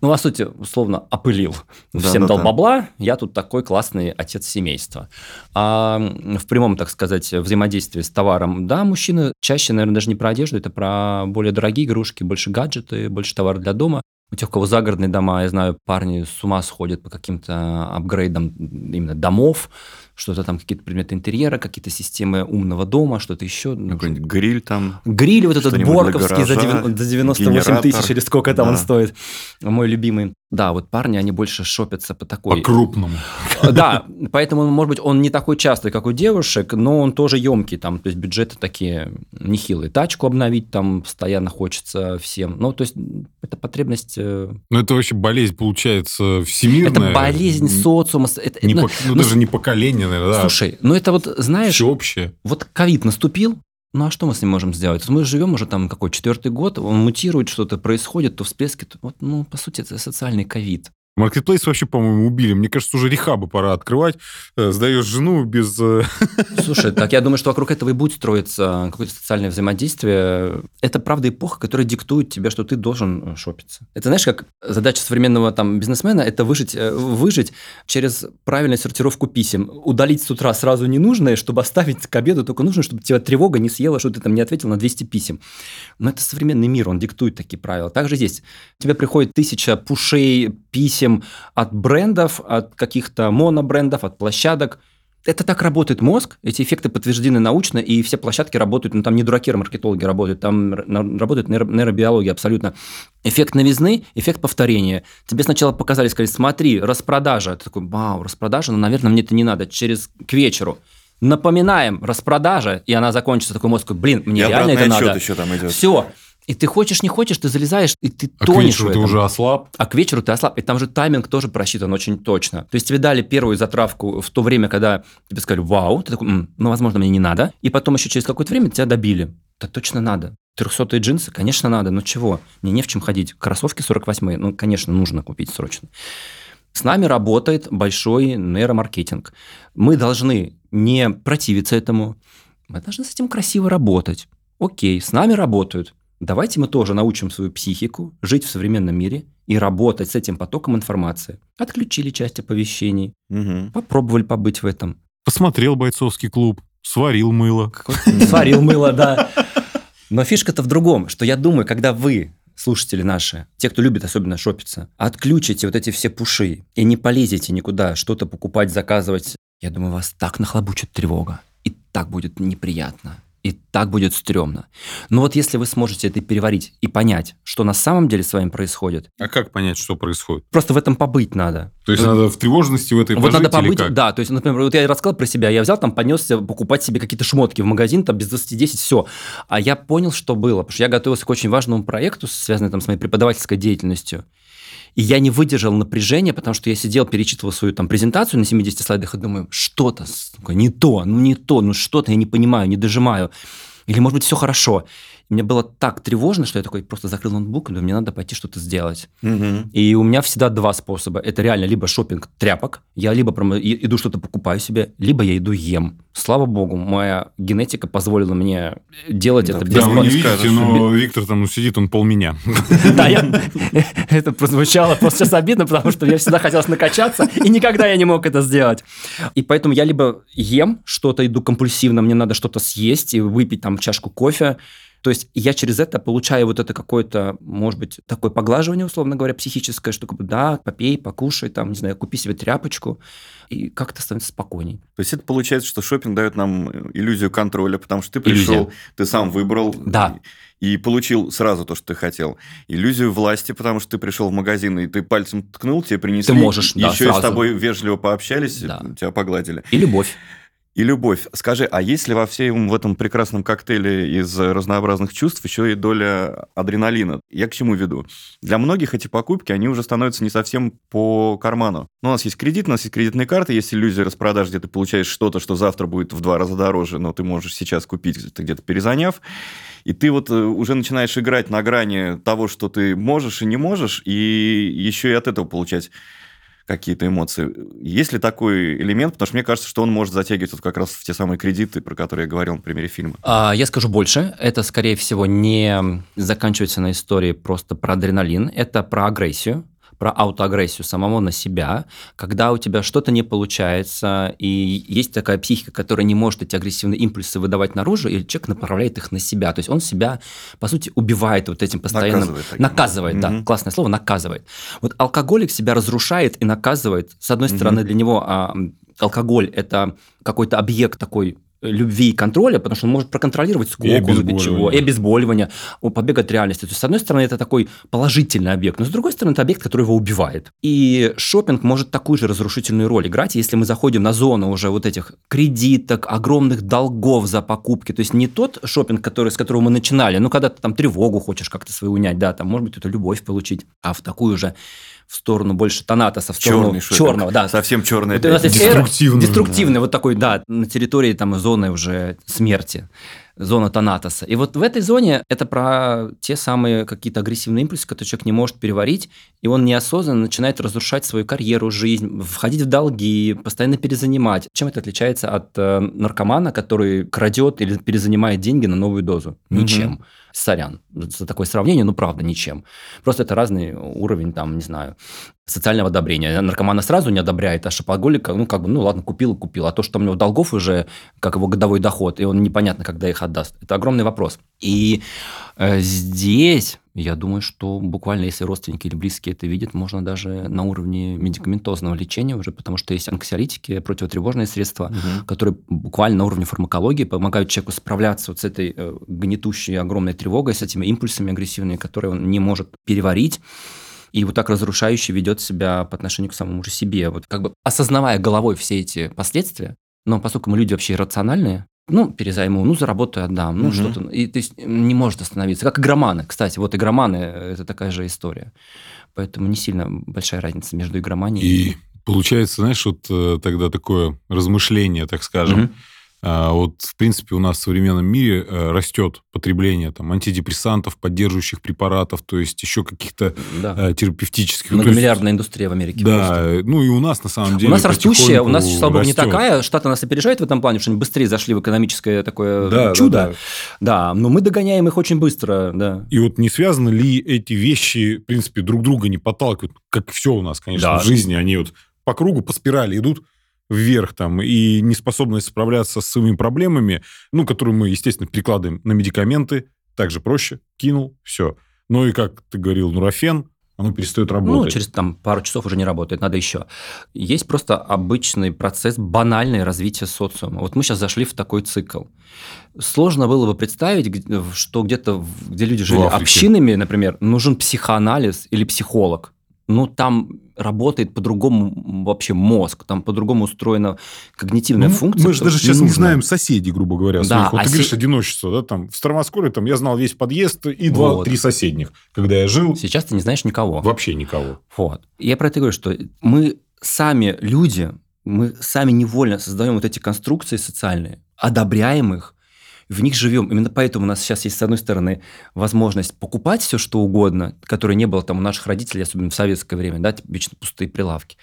ну, по сути, условно, опылил. Да, Всем да, дал да. бабла, я тут такой классный отец семейства. А в прямом, так сказать, взаимодействии с товаром, да, мужчины чаще, наверное, даже не про одежду, это про более дорогие игрушки, больше гаджеты, больше товара для дома. У тех, у кого загородные дома, я знаю, парни с ума сходят по каким-то апгрейдам именно домов, что-то там, какие-то предметы интерьера, какие-то системы умного дома, что-то еще. Ну, Какой-нибудь гриль там. Гриль вот этот борковский за, гаража, за 98 тысяч или сколько там он Да. стоит, мой любимый. Да, вот парни, они больше шопятся по такой... По-крупному. Да, поэтому, может быть, он не такой частый, как у девушек, но он тоже емкий, там, то есть бюджеты такие нехилые. Тачку обновить там постоянно хочется всем. Ну, то есть это потребность... э, Ну, это вообще болезнь, получается, всемирная. Это болезнь социума. это- Не ну, пок- ну, ну, даже не поколение, наверное, да. Слушай, ну это вот, знаешь, Всеобщее. вот ковид наступил, ну а что мы с ним можем сделать? Мы живем уже там какой четвертый год, он мутирует, что-то происходит, то всплески, вот, ну по сути это социальный ковид. Маркетплейс вообще, по-моему, убили. Мне кажется, уже рехабы пора открывать. Э, сдаешь жену без... э, Слушай, так я думаю, что вокруг этого и будет строиться какое-то социальное взаимодействие. Это, правда, эпоха, которая диктует тебе, что ты должен э, шопиться. Это, знаешь, как задача современного там бизнесмена – это выжить, выжить через правильную сортировку писем. Удалить с утра сразу ненужное, чтобы оставить к обеду только нужно, чтобы тебя тревога не съела, что ты там не ответил на 200 писем. Но это современный мир, он диктует такие правила. Также здесь. Тебе приходит тысяча пушей, писем от брендов, от каких-то монобрендов, от площадок. Это так работает мозг, эти эффекты подтверждены научно, и все площадки работают, ну там не дураки, а маркетологи работают, там работает нейро- нейробиология абсолютно. Эффект новизны, эффект повторения. Тебе сначала показали, сказали, смотри, распродажа. Ты такой, вау, распродажа, ну, наверное, мне это не надо. Через к вечеру. Напоминаем, распродажа, и она закончится. Такой мозг, блин, мне И реально это надо. еще там идет. Все. И ты хочешь, не хочешь, ты залезаешь, и ты А к тонешь вечеру в ты этом. уже ослаб. А к вечеру ты ослаб. И там же тайминг тоже просчитан очень точно. То есть тебе дали первую затравку в то время, когда тебе сказали «Вау», ты такой «М, «Ну, возможно, мне не надо». И потом еще через какое-то время тебя добили. Да точно надо. Трехсотые джинсы, конечно, надо. Ну чего? Мне не в чем ходить. Кроссовки 48 ну, конечно, нужно купить срочно. С нами работает большой нейромаркетинг. Мы должны не противиться этому. Мы должны с этим красиво работать. Окей, с нами работают. Давайте мы тоже научим свою психику жить в современном мире и работать с этим потоком информации. Отключили часть оповещений, Мгм. попробовали побыть в этом. Посмотрел бойцовский клуб, сварил мыло. Сварил мыло, да. Но фишка-то в другом, что я думаю, когда вы, слушатели наши, те, кто любит особенно шопиться, отключите вот эти все пуши и не полезете никуда что-то покупать, заказывать, я думаю, вас так нахлобучит тревога. И так будет неприятно. И так будет стрёмно. Но вот если вы сможете это переварить и понять, что на самом деле с вами происходит, А как понять, что происходит? просто в этом побыть надо. То есть надо в тревожности в этой Вот надо пожить или побыть, да, то есть, например, вот я рассказал про себя, я взял там, понесся покупать себе какие-то шмотки в магазин, там без 20-10, все. А я понял, что было, потому что я готовился к очень важному проекту, связанному там с моей преподавательской деятельностью. И я не выдержал напряжения, потому что я сидел, перечитывал свою там презентацию на 70 слайдах и думаю, что-то сука, не то, ну не то, ну что-то я не понимаю, не дожимаю. Или, может быть, все хорошо. И мне было так тревожно, что я такой просто закрыл ноутбук и думаю, мне надо пойти что-то сделать. Мгм. И у меня всегда два способа. Это реально либо шопинг тряпок, я либо прям иду что-то покупаю себе, либо я иду ем. Слава богу, моя генетика позволила мне делать Да, это без Да, вы не видите, но Виктор там сидит, он пол меня. Да, я... Это прозвучало просто сейчас обидно, потому что мне всегда хотелось накачаться, и никогда я не мог это сделать. И поэтому я либо ем что-то, иду компульсивно, мне надо что-то съесть и выпить там чашку кофе. То есть я через это получаю вот это какое-то, может быть, такое поглаживание, условно говоря, психическое, что как бы, да, попей, покушай, там, не знаю, купи себе тряпочку, и как-то становится спокойней. То есть это получается, что шопинг дает нам иллюзию контроля, потому что ты пришел, Иллюзия. ты сам выбрал Да. и, и получил сразу то, что ты хотел. Иллюзию власти, потому что ты пришел в магазин и ты пальцем ткнул, тебе принесли. Ты можешь, да, еще и сразу. с тобой вежливо пообщались, Да. тебя погладили. И любовь. И любовь. Скажи, а есть ли во всем в этом прекрасном коктейле из разнообразных чувств еще и доля адреналина? Я к чему веду? Для многих эти покупки, они уже становятся не совсем по карману. Ну, у нас есть кредит, у нас есть кредитные карты, есть иллюзия распродаж, где ты получаешь что-то, что завтра будет в два раза дороже, но ты можешь сейчас купить, ты где-то перезаняв. И ты вот э, уже начинаешь играть на грани того, что ты можешь и не можешь, и еще и от этого получать какие-то эмоции. Есть ли такой элемент? Потому что мне кажется, что он может затягивать вот как раз в те самые кредиты, про которые я говорил на примере фильма. А, Я скажу больше. Это, скорее всего, не заканчивается на истории просто про адреналин. Это про агрессию про аутоагрессию самого на себя, когда у тебя что-то не получается, и есть такая психика, которая не может эти агрессивные импульсы выдавать наружу, и человек направляет их на себя. То есть он себя, по сути, убивает вот этим постоянным... Наказывает таким Наказывает, да, Мгм. классное слово, наказывает. Вот алкоголик себя разрушает и наказывает. С одной стороны, для него а, алкоголь – это какой-то объект такой любви и контроля, потому что он может проконтролировать сколько выпить чего, и обезболивание, побег от реальности. То есть, с одной стороны, это такой положительный объект, но с другой стороны, это объект, который его убивает. И шопинг может такую же разрушительную роль играть, если мы заходим на зону уже вот этих кредиток, огромных долгов за покупки. То есть не тот шопинг, который, с которого мы начинали, ну, когда ты там тревогу хочешь как-то свою унять, да, там, может быть, это любовь получить, а в такую же в сторону больше Танатоса, в сторону Черный черного, да. Совсем черный. Вот у нас есть Деструктивный. деструктивный, вот такой, да, на территории там зоны уже смерти. зона Танатоса. И вот в этой зоне это про те самые какие-то агрессивные импульсы, которые человек не может переварить, и он неосознанно начинает разрушать свою карьеру, жизнь, входить в долги, постоянно перезанимать. Чем это отличается от э, наркомана, который крадет или перезанимает деньги на новую дозу? Ничем. Угу. Сорян за такое сравнение, ну правда, ничем. Просто это разный уровень, там, не знаю, социального одобрения. Наркомана сразу не одобряет, а шопоголика, ну, как бы, ну, ладно, купил и купил. А то, что у него долгов уже, как его годовой доход, и он непонятно, когда их отдаст, это огромный вопрос. И здесь, я думаю, что буквально, если родственники или близкие это видят, можно даже на уровне медикаментозного лечения уже, потому что есть анксиолитики, противотревожные средства, угу. которые буквально на уровне фармакологии помогают человеку справляться вот с этой э, гнетущей огромной тревогой, с этими импульсами агрессивными, которые он не может переварить и вот так разрушающе ведет себя по отношению к самому же себе. Вот как бы осознавая головой все эти последствия, но поскольку мы люди вообще иррациональные, ну, перезайму, ну, заработаю, отдам, ну, угу. что-то. И то есть не может остановиться. Как игроманы. Кстати, вот игроманы – это такая же история. Поэтому не сильно большая разница между игроманией и... И получается, знаешь, вот э, тогда такое размышление, так скажем, угу вот, в принципе, у нас в современном мире э, растет потребление там, антидепрессантов, поддерживающих препаратов, то есть еще каких-то да. Э, терапевтических. Многомиллиардная есть, индустрия в Америке. Да, просто. ну и у нас на самом деле У нас растущая, у нас, слава богу, не такая, Штаты нас опережают в этом плане, что они быстрее зашли в экономическое такое да, чудо. Да, да. да, но мы догоняем их очень быстро, да. И вот не связаны ли эти вещи, в принципе, друг друга не подталкивают, как все у нас, конечно, да. в жизни, они вот по кругу, по спирали идут, вверх там и неспособность справляться с своими проблемами, ну, которые мы, естественно, перекладываем на медикаменты, также проще, кинул, все. Ну и, как ты говорил, нурофен, оно перестает ну, работать. Ну, через там, пару часов уже не работает, надо еще. Есть просто обычный процесс, банальное развитие социума. Вот мы сейчас зашли в такой цикл. Сложно было бы представить, что где-то, где люди жили общинами, например, нужен психоанализ или психолог ну, там работает по-другому вообще мозг, там по-другому устроена когнитивная ну, функция. Мы же даже сейчас не, не знаем соседей, грубо говоря, да, своих. Вот а ты говоришь, одиночество, да, там в Старомоскоре там я знал весь подъезд и два-три вот. соседних, когда я жил. Сейчас ты не знаешь никого. Вообще никого. Вот. Я про это говорю, что мы сами люди, мы сами невольно создаем вот эти конструкции социальные, одобряем их, в них живем. Именно поэтому у нас сейчас есть, с одной стороны, возможность покупать все, что угодно, которое не было там у наших родителей, особенно в советское время, да, типа вечно пустые прилавки.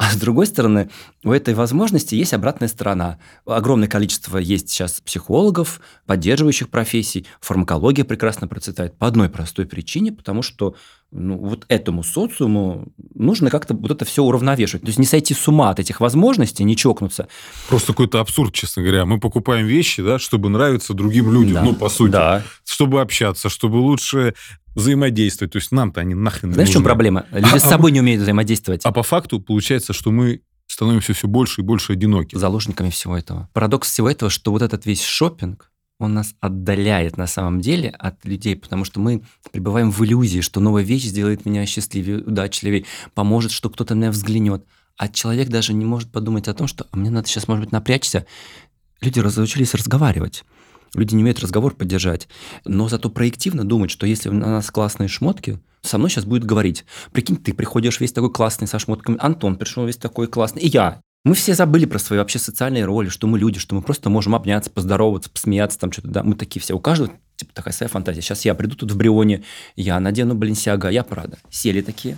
А с другой стороны, у этой возможности есть обратная сторона. Огромное количество есть сейчас психологов, поддерживающих профессий, фармакология прекрасно процветает по одной простой причине, потому что ну, вот этому социуму нужно как-то вот это все уравновешивать. То есть не сойти с ума от этих возможностей, не чокнуться. Просто какой-то абсурд, честно говоря. Мы покупаем вещи, да, чтобы нравиться другим людям, да. ну, по сути. Да. Чтобы общаться, чтобы лучше взаимодействовать. То есть нам-то они нахрен Знаешь, в чем проблема? Люди а, с собой а, не умеют взаимодействовать. А по факту получается, что мы становимся все больше и больше одиноки. Заложниками всего этого. Парадокс всего этого, что вот этот весь шопинг, он нас отдаляет на самом деле от людей, потому что мы пребываем в иллюзии, что новая вещь сделает меня счастливее, удачливее, поможет, что кто-то на меня взглянет. А человек даже не может подумать о том, что а мне надо сейчас, может быть, напрячься. Люди разучились разговаривать. Люди не умеют разговор поддержать. Но зато проективно думать, что если у нас классные шмотки, со мной сейчас будет говорить. Прикинь, ты приходишь весь такой классный со шмотками, Антон пришел весь такой классный, и я. Мы все забыли про свои вообще социальные роли, что мы люди, что мы просто можем обняться, поздороваться, посмеяться, там что-то, да, мы такие все. У каждого типа такая своя фантазия. Сейчас я приду тут в Брионе, я надену Баленсиага, я Прада. Сели такие,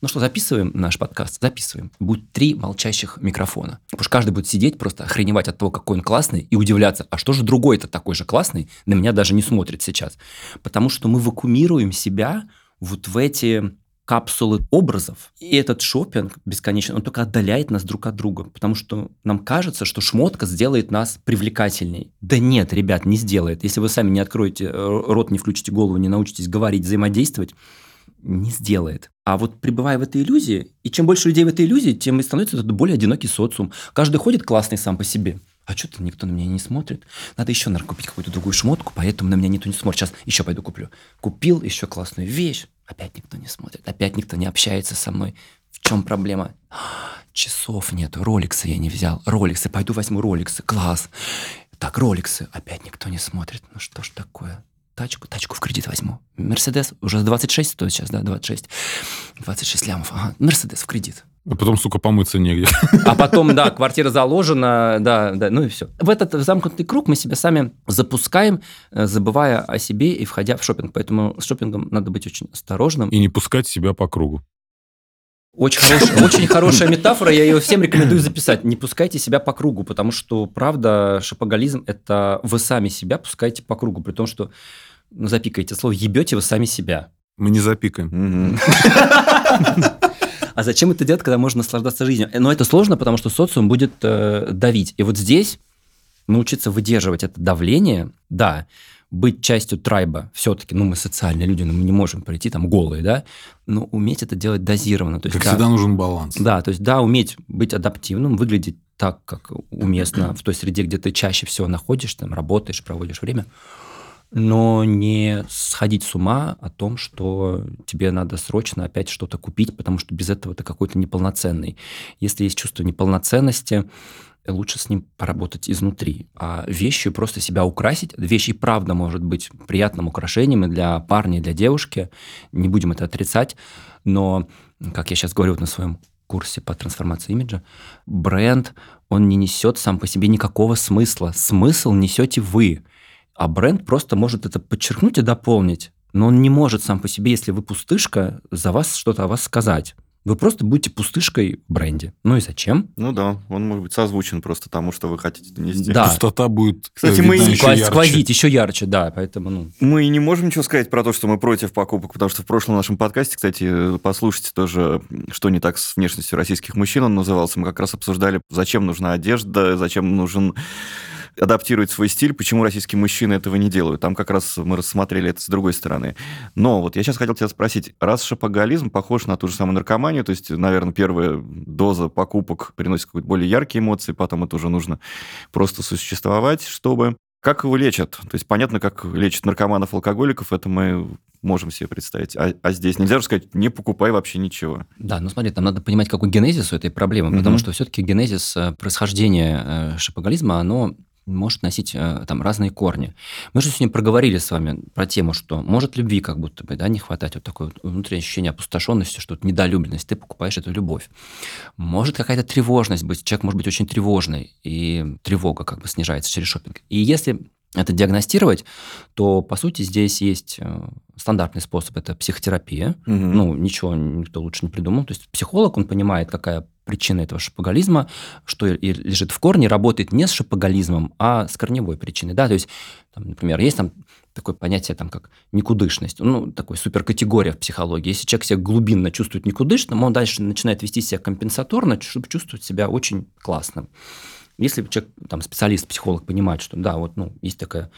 ну что, записываем наш подкаст? Записываем. Будет три молчащих микрофона. Потому что каждый будет сидеть, просто охреневать от того, какой он классный, и удивляться, а что же другой-то такой же классный, на меня даже не смотрит сейчас. Потому что мы вакуумируем себя вот в эти капсулы образов. И этот шопинг бесконечно, он только отдаляет нас друг от друга, потому что нам кажется, что шмотка сделает нас привлекательней. Да нет, ребят, не сделает. Если вы сами не откроете э, рот, не включите голову, не научитесь говорить, взаимодействовать, не сделает. А вот пребывая в этой иллюзии, и чем больше людей в этой иллюзии, тем и становится это более одинокий социум. Каждый ходит классный сам по себе. А что-то никто на меня не смотрит. Надо еще, наверное, купить какую-то другую шмотку, поэтому на меня никто не смотрит. Сейчас еще пойду куплю. Купил еще классную вещь. Опять никто не смотрит. Опять никто не общается со мной. В чем проблема? Часов нету. Роликсы я не взял. Роликсы. Пойду возьму роликсы. Класс. Так, роликсы. Опять никто не смотрит. Ну что ж такое? тачку, тачку в кредит возьму. Мерседес уже 26 стоит сейчас, да, 26. 26 лямов, ага. Мерседес в кредит. А потом, сука, помыться негде. А потом, да, квартира заложена, да, да, ну и все. В этот замкнутый круг мы себя сами запускаем, э, забывая о себе и входя в шопинг. Поэтому с шопингом надо быть очень осторожным. И не пускать себя по кругу. Очень, хорош, очень хорошая метафора, я ее всем рекомендую записать. Не пускайте себя по кругу, потому что, правда, шопоголизм – это вы сами себя пускаете по кругу, при том, что, ну, запикаете слово, ебете вы сами себя. Мы не запикаем. А зачем это делать, когда можно наслаждаться жизнью? Но это сложно, потому что социум будет э, давить. И вот здесь научиться выдерживать это давление, да, быть частью трайба все-таки, ну, мы социальные люди, но мы не можем прийти там голые, да, но уметь это делать дозированно. То есть, Как да, всегда нужен баланс. Да, то есть, да, уметь быть адаптивным, выглядеть так, как уместно в той среде, где ты чаще всего находишь, там, работаешь, проводишь время, но не сходить с ума о том, что тебе надо срочно опять что-то купить, потому что без этого ты какой-то неполноценный. Если есть чувство неполноценности, лучше с ним поработать изнутри. А вещью просто себя украсить. Вещь и правда может быть приятным украшением и для парня, и для девушки. Не будем это отрицать. Но, как я сейчас говорю на своем курсе по трансформации имиджа, бренд, он не несет сам по себе никакого смысла. Смысл несете вы. А бренд просто может это подчеркнуть и дополнить. Но он не может сам по себе, если вы пустышка, за вас что-то о вас сказать. Вы просто будете пустышкой в бренде. Ну и зачем? Ну да, он может быть созвучен просто тому, что вы хотите донести. Да. Пустота будет э, Кстати, мы еще Сквоз- ярче. Сквозить еще ярче, да, поэтому, ну, Мы не можем ничего сказать про то, что мы против покупок, потому что в прошлом нашем подкасте, кстати, послушайте тоже, что не так с внешностью российских мужчин, он назывался, мы как раз обсуждали, зачем нужна одежда, зачем нужен адаптировать свой стиль, почему российские мужчины этого не делают. Там как раз мы рассмотрели это с другой стороны. Но вот я сейчас хотел тебя спросить, раз шопоголизм похож на ту же самую наркоманию, то есть, наверное, первая доза покупок приносит какие-то более яркие эмоции, потом это уже нужно просто существовать, чтобы... Как его лечат? То есть понятно, как лечат наркоманов, алкоголиков, это мы можем себе представить. А, а здесь нельзя же сказать, не покупай вообще ничего. да, ну смотри, там надо понимать, какой генезис у этой проблемы, потому Мгм. что все-таки генезис э, происхождения э, шопоголизма, оно может носить э, там разные корни. Мы же сегодня проговорили с вами про тему, что может любви как будто бы да, не хватать, вот такое вот внутреннее ощущение опустошенности, что вот недолюбленность, ты покупаешь эту любовь. Может какая-то тревожность быть, человек может быть очень тревожный, и тревога как бы снижается через шопинг. И если это диагностировать, то, по сути, здесь есть э, стандартный способ, это психотерапия. Мгм. Ну, ничего никто лучше не придумал. То есть психолог, он понимает, какая причина этого шопоголизма, что и лежит в корне, работает не с шопоголизмом, а с корневой причиной. Да, то есть, там, например, есть там такое понятие, там, как никудышность, ну, такой суперкатегория в психологии. Если человек себя глубинно чувствует никудышным, он дальше начинает вести себя компенсаторно, чтобы чувствовать себя очень классным. Если человек, там, специалист, психолог понимает, что да, вот, ну, есть такая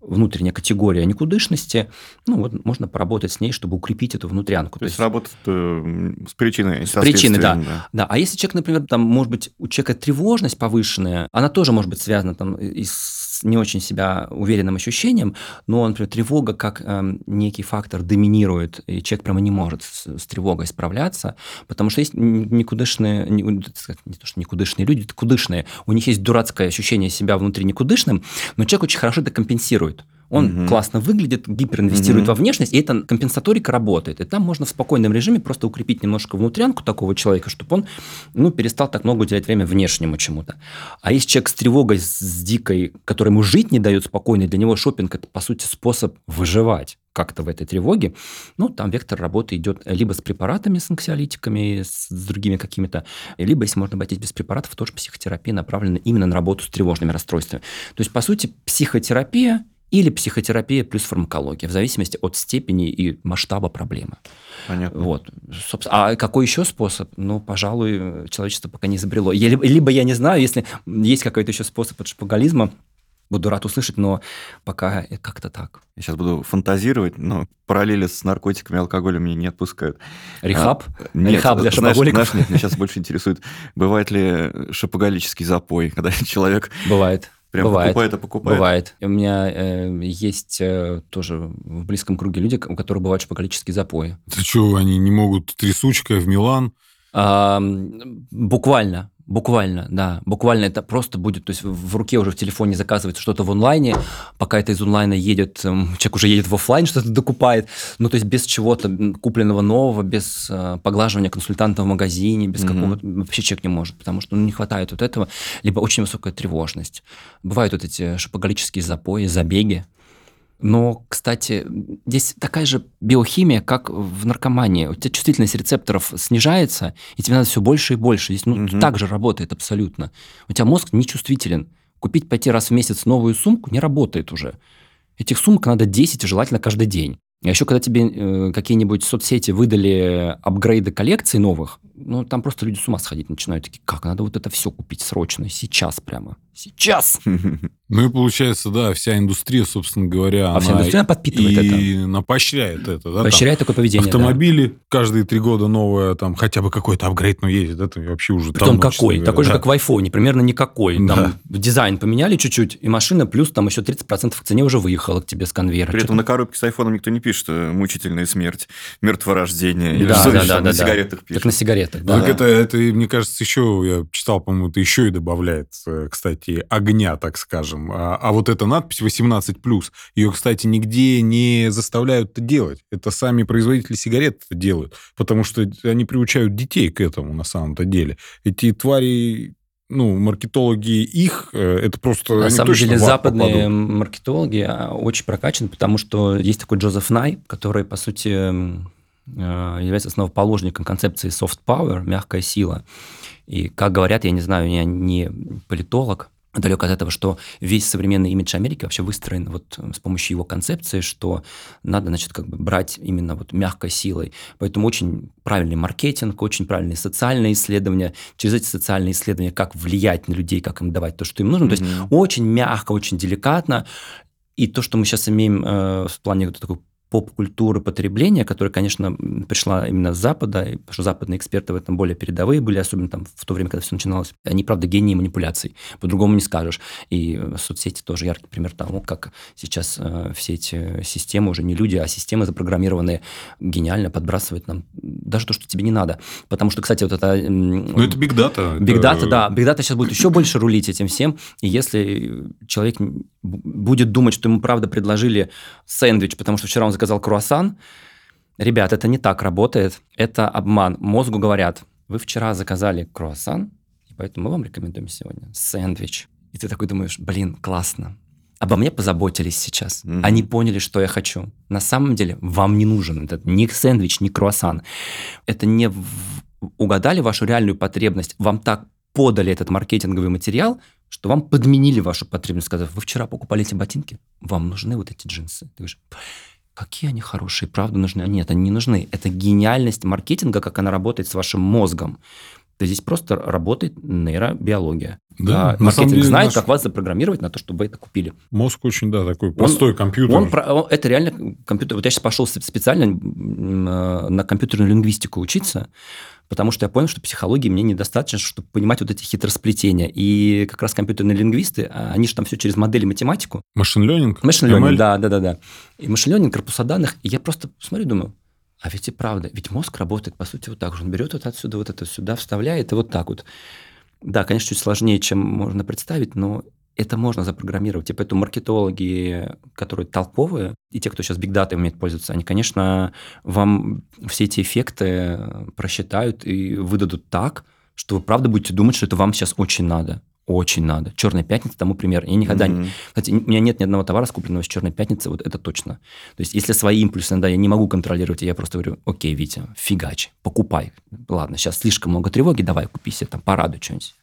внутренняя категория никудышности, ну, вот можно поработать с ней, чтобы укрепить эту внутрянку. То есть работать э, с причиной. С причиной, да. следствием, Да, а если человек, например, там, может быть, у человека тревожность повышенная, она тоже может быть связана там и с не очень себя уверенным ощущением, но, например, тревога как эм, некий фактор доминирует, и человек прямо не может с, с тревогой справляться, потому что есть никудышные, не, ну, не то, что никудышные люди, это кудышные, у них есть дурацкое ощущение себя внутри никудышным, но человек очень хорошо это компенсирует. Он Мгм. классно выглядит, гиперинвестирует Мгм. во внешность, и эта компенсаторика работает. И там можно в спокойном режиме просто укрепить немножко внутрянку такого человека, чтобы он ну, перестал так много уделять время внешнему чему-то. А есть человек с тревогой, с дикой, который ему жить не дает спокойно, для него шопинг это, по сути, способ выживать как-то в этой тревоге, ну, там вектор работы идет либо с препаратами, с анксиолитиками, с, с другими какими-то, либо, если можно обойтись без препаратов, тоже психотерапия направлена именно на работу с тревожными расстройствами. То есть, по сути, психотерапия или психотерапия плюс фармакология, в зависимости от степени и масштаба проблемы. Понятно. Вот. Собственно, а какой еще способ? Ну, пожалуй, человечество пока не изобрело. Я, либо, я не знаю, если есть какой-то еще способ от шпагализма, буду рад услышать, но пока как-то так. Я сейчас буду фантазировать, но параллели с наркотиками и алкоголем меня не отпускают. Рехаб? Нет, Рехаб для знаешь, шопоголиков? знаешь, нет, меня сейчас больше интересует, бывает ли шопоголический запой, когда человек Бывает. Прям Бывает. покупает и покупает. Бывает. У меня э, есть э, тоже в близком круге люди, у которых бывают шпагалические запои. Ты что, они не могут трясучкой в Милан А, буквально, Буквально, да. Буквально это просто будет, то есть в руке уже в телефоне заказывается что-то в онлайне, пока это из онлайна едет, человек уже едет в офлайн, что-то докупает, ну то есть без чего-то купленного нового, без э, поглаживания консультанта в магазине, без mm-hmm. какого-то, вообще человек не может, потому что ну, не хватает вот этого, либо очень высокая тревожность. Бывают вот эти шопоголические запои, забеги, но, кстати, здесь такая же биохимия, как в наркомании. У тебя чувствительность рецепторов снижается, и тебе надо все больше и больше. Здесь ну, угу. так же работает абсолютно. У тебя мозг нечувствителен. Купить пойти раз в месяц новую сумку не работает уже. Этих сумок надо 10, желательно каждый день. А еще когда тебе э, какие-нибудь соцсети выдали апгрейды коллекций новых, ну, там просто люди с ума сходить начинают. Такие, как, надо вот это все купить срочно, сейчас прямо. Сейчас! Ну и получается, да, вся индустрия, собственно говоря, а вся индустрия подпитывает и это. И поощряет это. Да, поощряет такое поведение, Автомобили да. каждые три года новое, там хотя бы какой-то апгрейд, но ездит, это вообще уже Притом какой? Говоря, Такой да. же, как в айфоне, примерно никакой. Там да. дизайн поменяли чуть-чуть, и машина плюс там еще 30% к цене уже выехала к тебе с конвейера. При этом на коробке с айфоном никто не пишет, что мучительная смерть, мертворождение. Или да, что да, да, да, на сигаретах пишут. Так на сигаретах, да. Так это, это, мне кажется, еще, я читал, по-моему, это еще и добавляет, э, кстати, огня, так скажем. А, а вот эта надпись 18+, ее, кстати, нигде не заставляют это делать. Это сами производители сигарет это делают, потому что они приучают детей к этому на самом-то деле. Эти твари ну, маркетологи их, э, это просто... На самом деле западные попадут. маркетологи а, очень прокачаны, потому что есть такой Джозеф Най, который, по сути, э, является основоположником концепции soft power, мягкая сила. И, как говорят, я не знаю, я не политолог, далек от этого, что весь современный имидж Америки вообще выстроен вот с помощью его концепции, что надо, значит, как бы брать именно вот мягкой силой. Поэтому очень правильный маркетинг, очень правильные социальные исследования. Через эти социальные исследования, как влиять на людей, как им давать то, что им нужно. Mm-hmm. То есть очень мягко, очень деликатно. И то, что мы сейчас имеем э, в плане вот такой поп-культуры потребления, которая, конечно, пришла именно с Запада, потому что западные эксперты в этом более передовые были, особенно там в то время, когда все начиналось. Они, правда, гении манипуляций, по-другому не скажешь. И э, соцсети тоже яркий пример того, как сейчас э, все эти системы, уже не люди, а системы запрограммированные, гениально подбрасывают нам даже то, что тебе не надо. Потому что, кстати, вот это... Ну, это big data. Big data, да. Big data сейчас будет еще больше рулить этим всем. И если человек будет думать, что ему, правда, предложили сэндвич, потому что вчера он заказал круассан. Ребят, это не так работает. Это обман. Мозгу говорят, вы вчера заказали круассан, и поэтому мы вам рекомендуем сегодня сэндвич. И ты такой думаешь, блин, классно. Обо мне позаботились сейчас. Mm-hmm. Они поняли, что я хочу. На самом деле вам не нужен этот ни сэндвич, ни круассан. Это не в... угадали вашу реальную потребность. Вам так подали этот маркетинговый материал, что вам подменили вашу потребность, сказав, вы вчера покупали эти ботинки, вам нужны вот эти джинсы. Ты говоришь, какие они хорошие, правда нужны? Нет, они не нужны. Это гениальность маркетинга, как она работает с вашим мозгом. То здесь просто работает нейробиология. Да, а маркетинг деле, знает, наш... как вас запрограммировать на то, чтобы вы это купили. Мозг очень, да, такой простой он, компьютер. Он, он, это реально компьютер. Вот я сейчас пошел специально на компьютерную лингвистику учиться, потому что я понял, что психологии мне недостаточно, чтобы понимать вот эти хитросплетения. И как раз компьютерные лингвисты, а, они же там все через модели математику. Машин ленинг? Машин ленинг, да, да, да, да. И машин ленинг, корпуса данных. И я просто смотрю, думаю, а ведь и правда, ведь мозг работает, по сути, вот так же. Он берет вот отсюда вот это сюда, вставляет, и вот так вот. Да, конечно, чуть сложнее, чем можно представить, но это можно запрограммировать. И поэтому маркетологи, которые толковые, и те, кто сейчас биг дата умеет пользоваться, они, конечно, вам все эти эффекты просчитают и выдадут так, что вы правда будете думать, что это вам сейчас очень надо. Очень надо. Черная пятница тому пример. Я никогда mm-hmm. не... Кстати, у меня нет ни одного товара, скупленного с черной пятницы, вот это точно. То есть, если свои импульсы иногда я не могу контролировать, я просто говорю, окей, Витя, фигач, покупай. Ладно, сейчас слишком много тревоги, давай купи себе там порадуй что-нибудь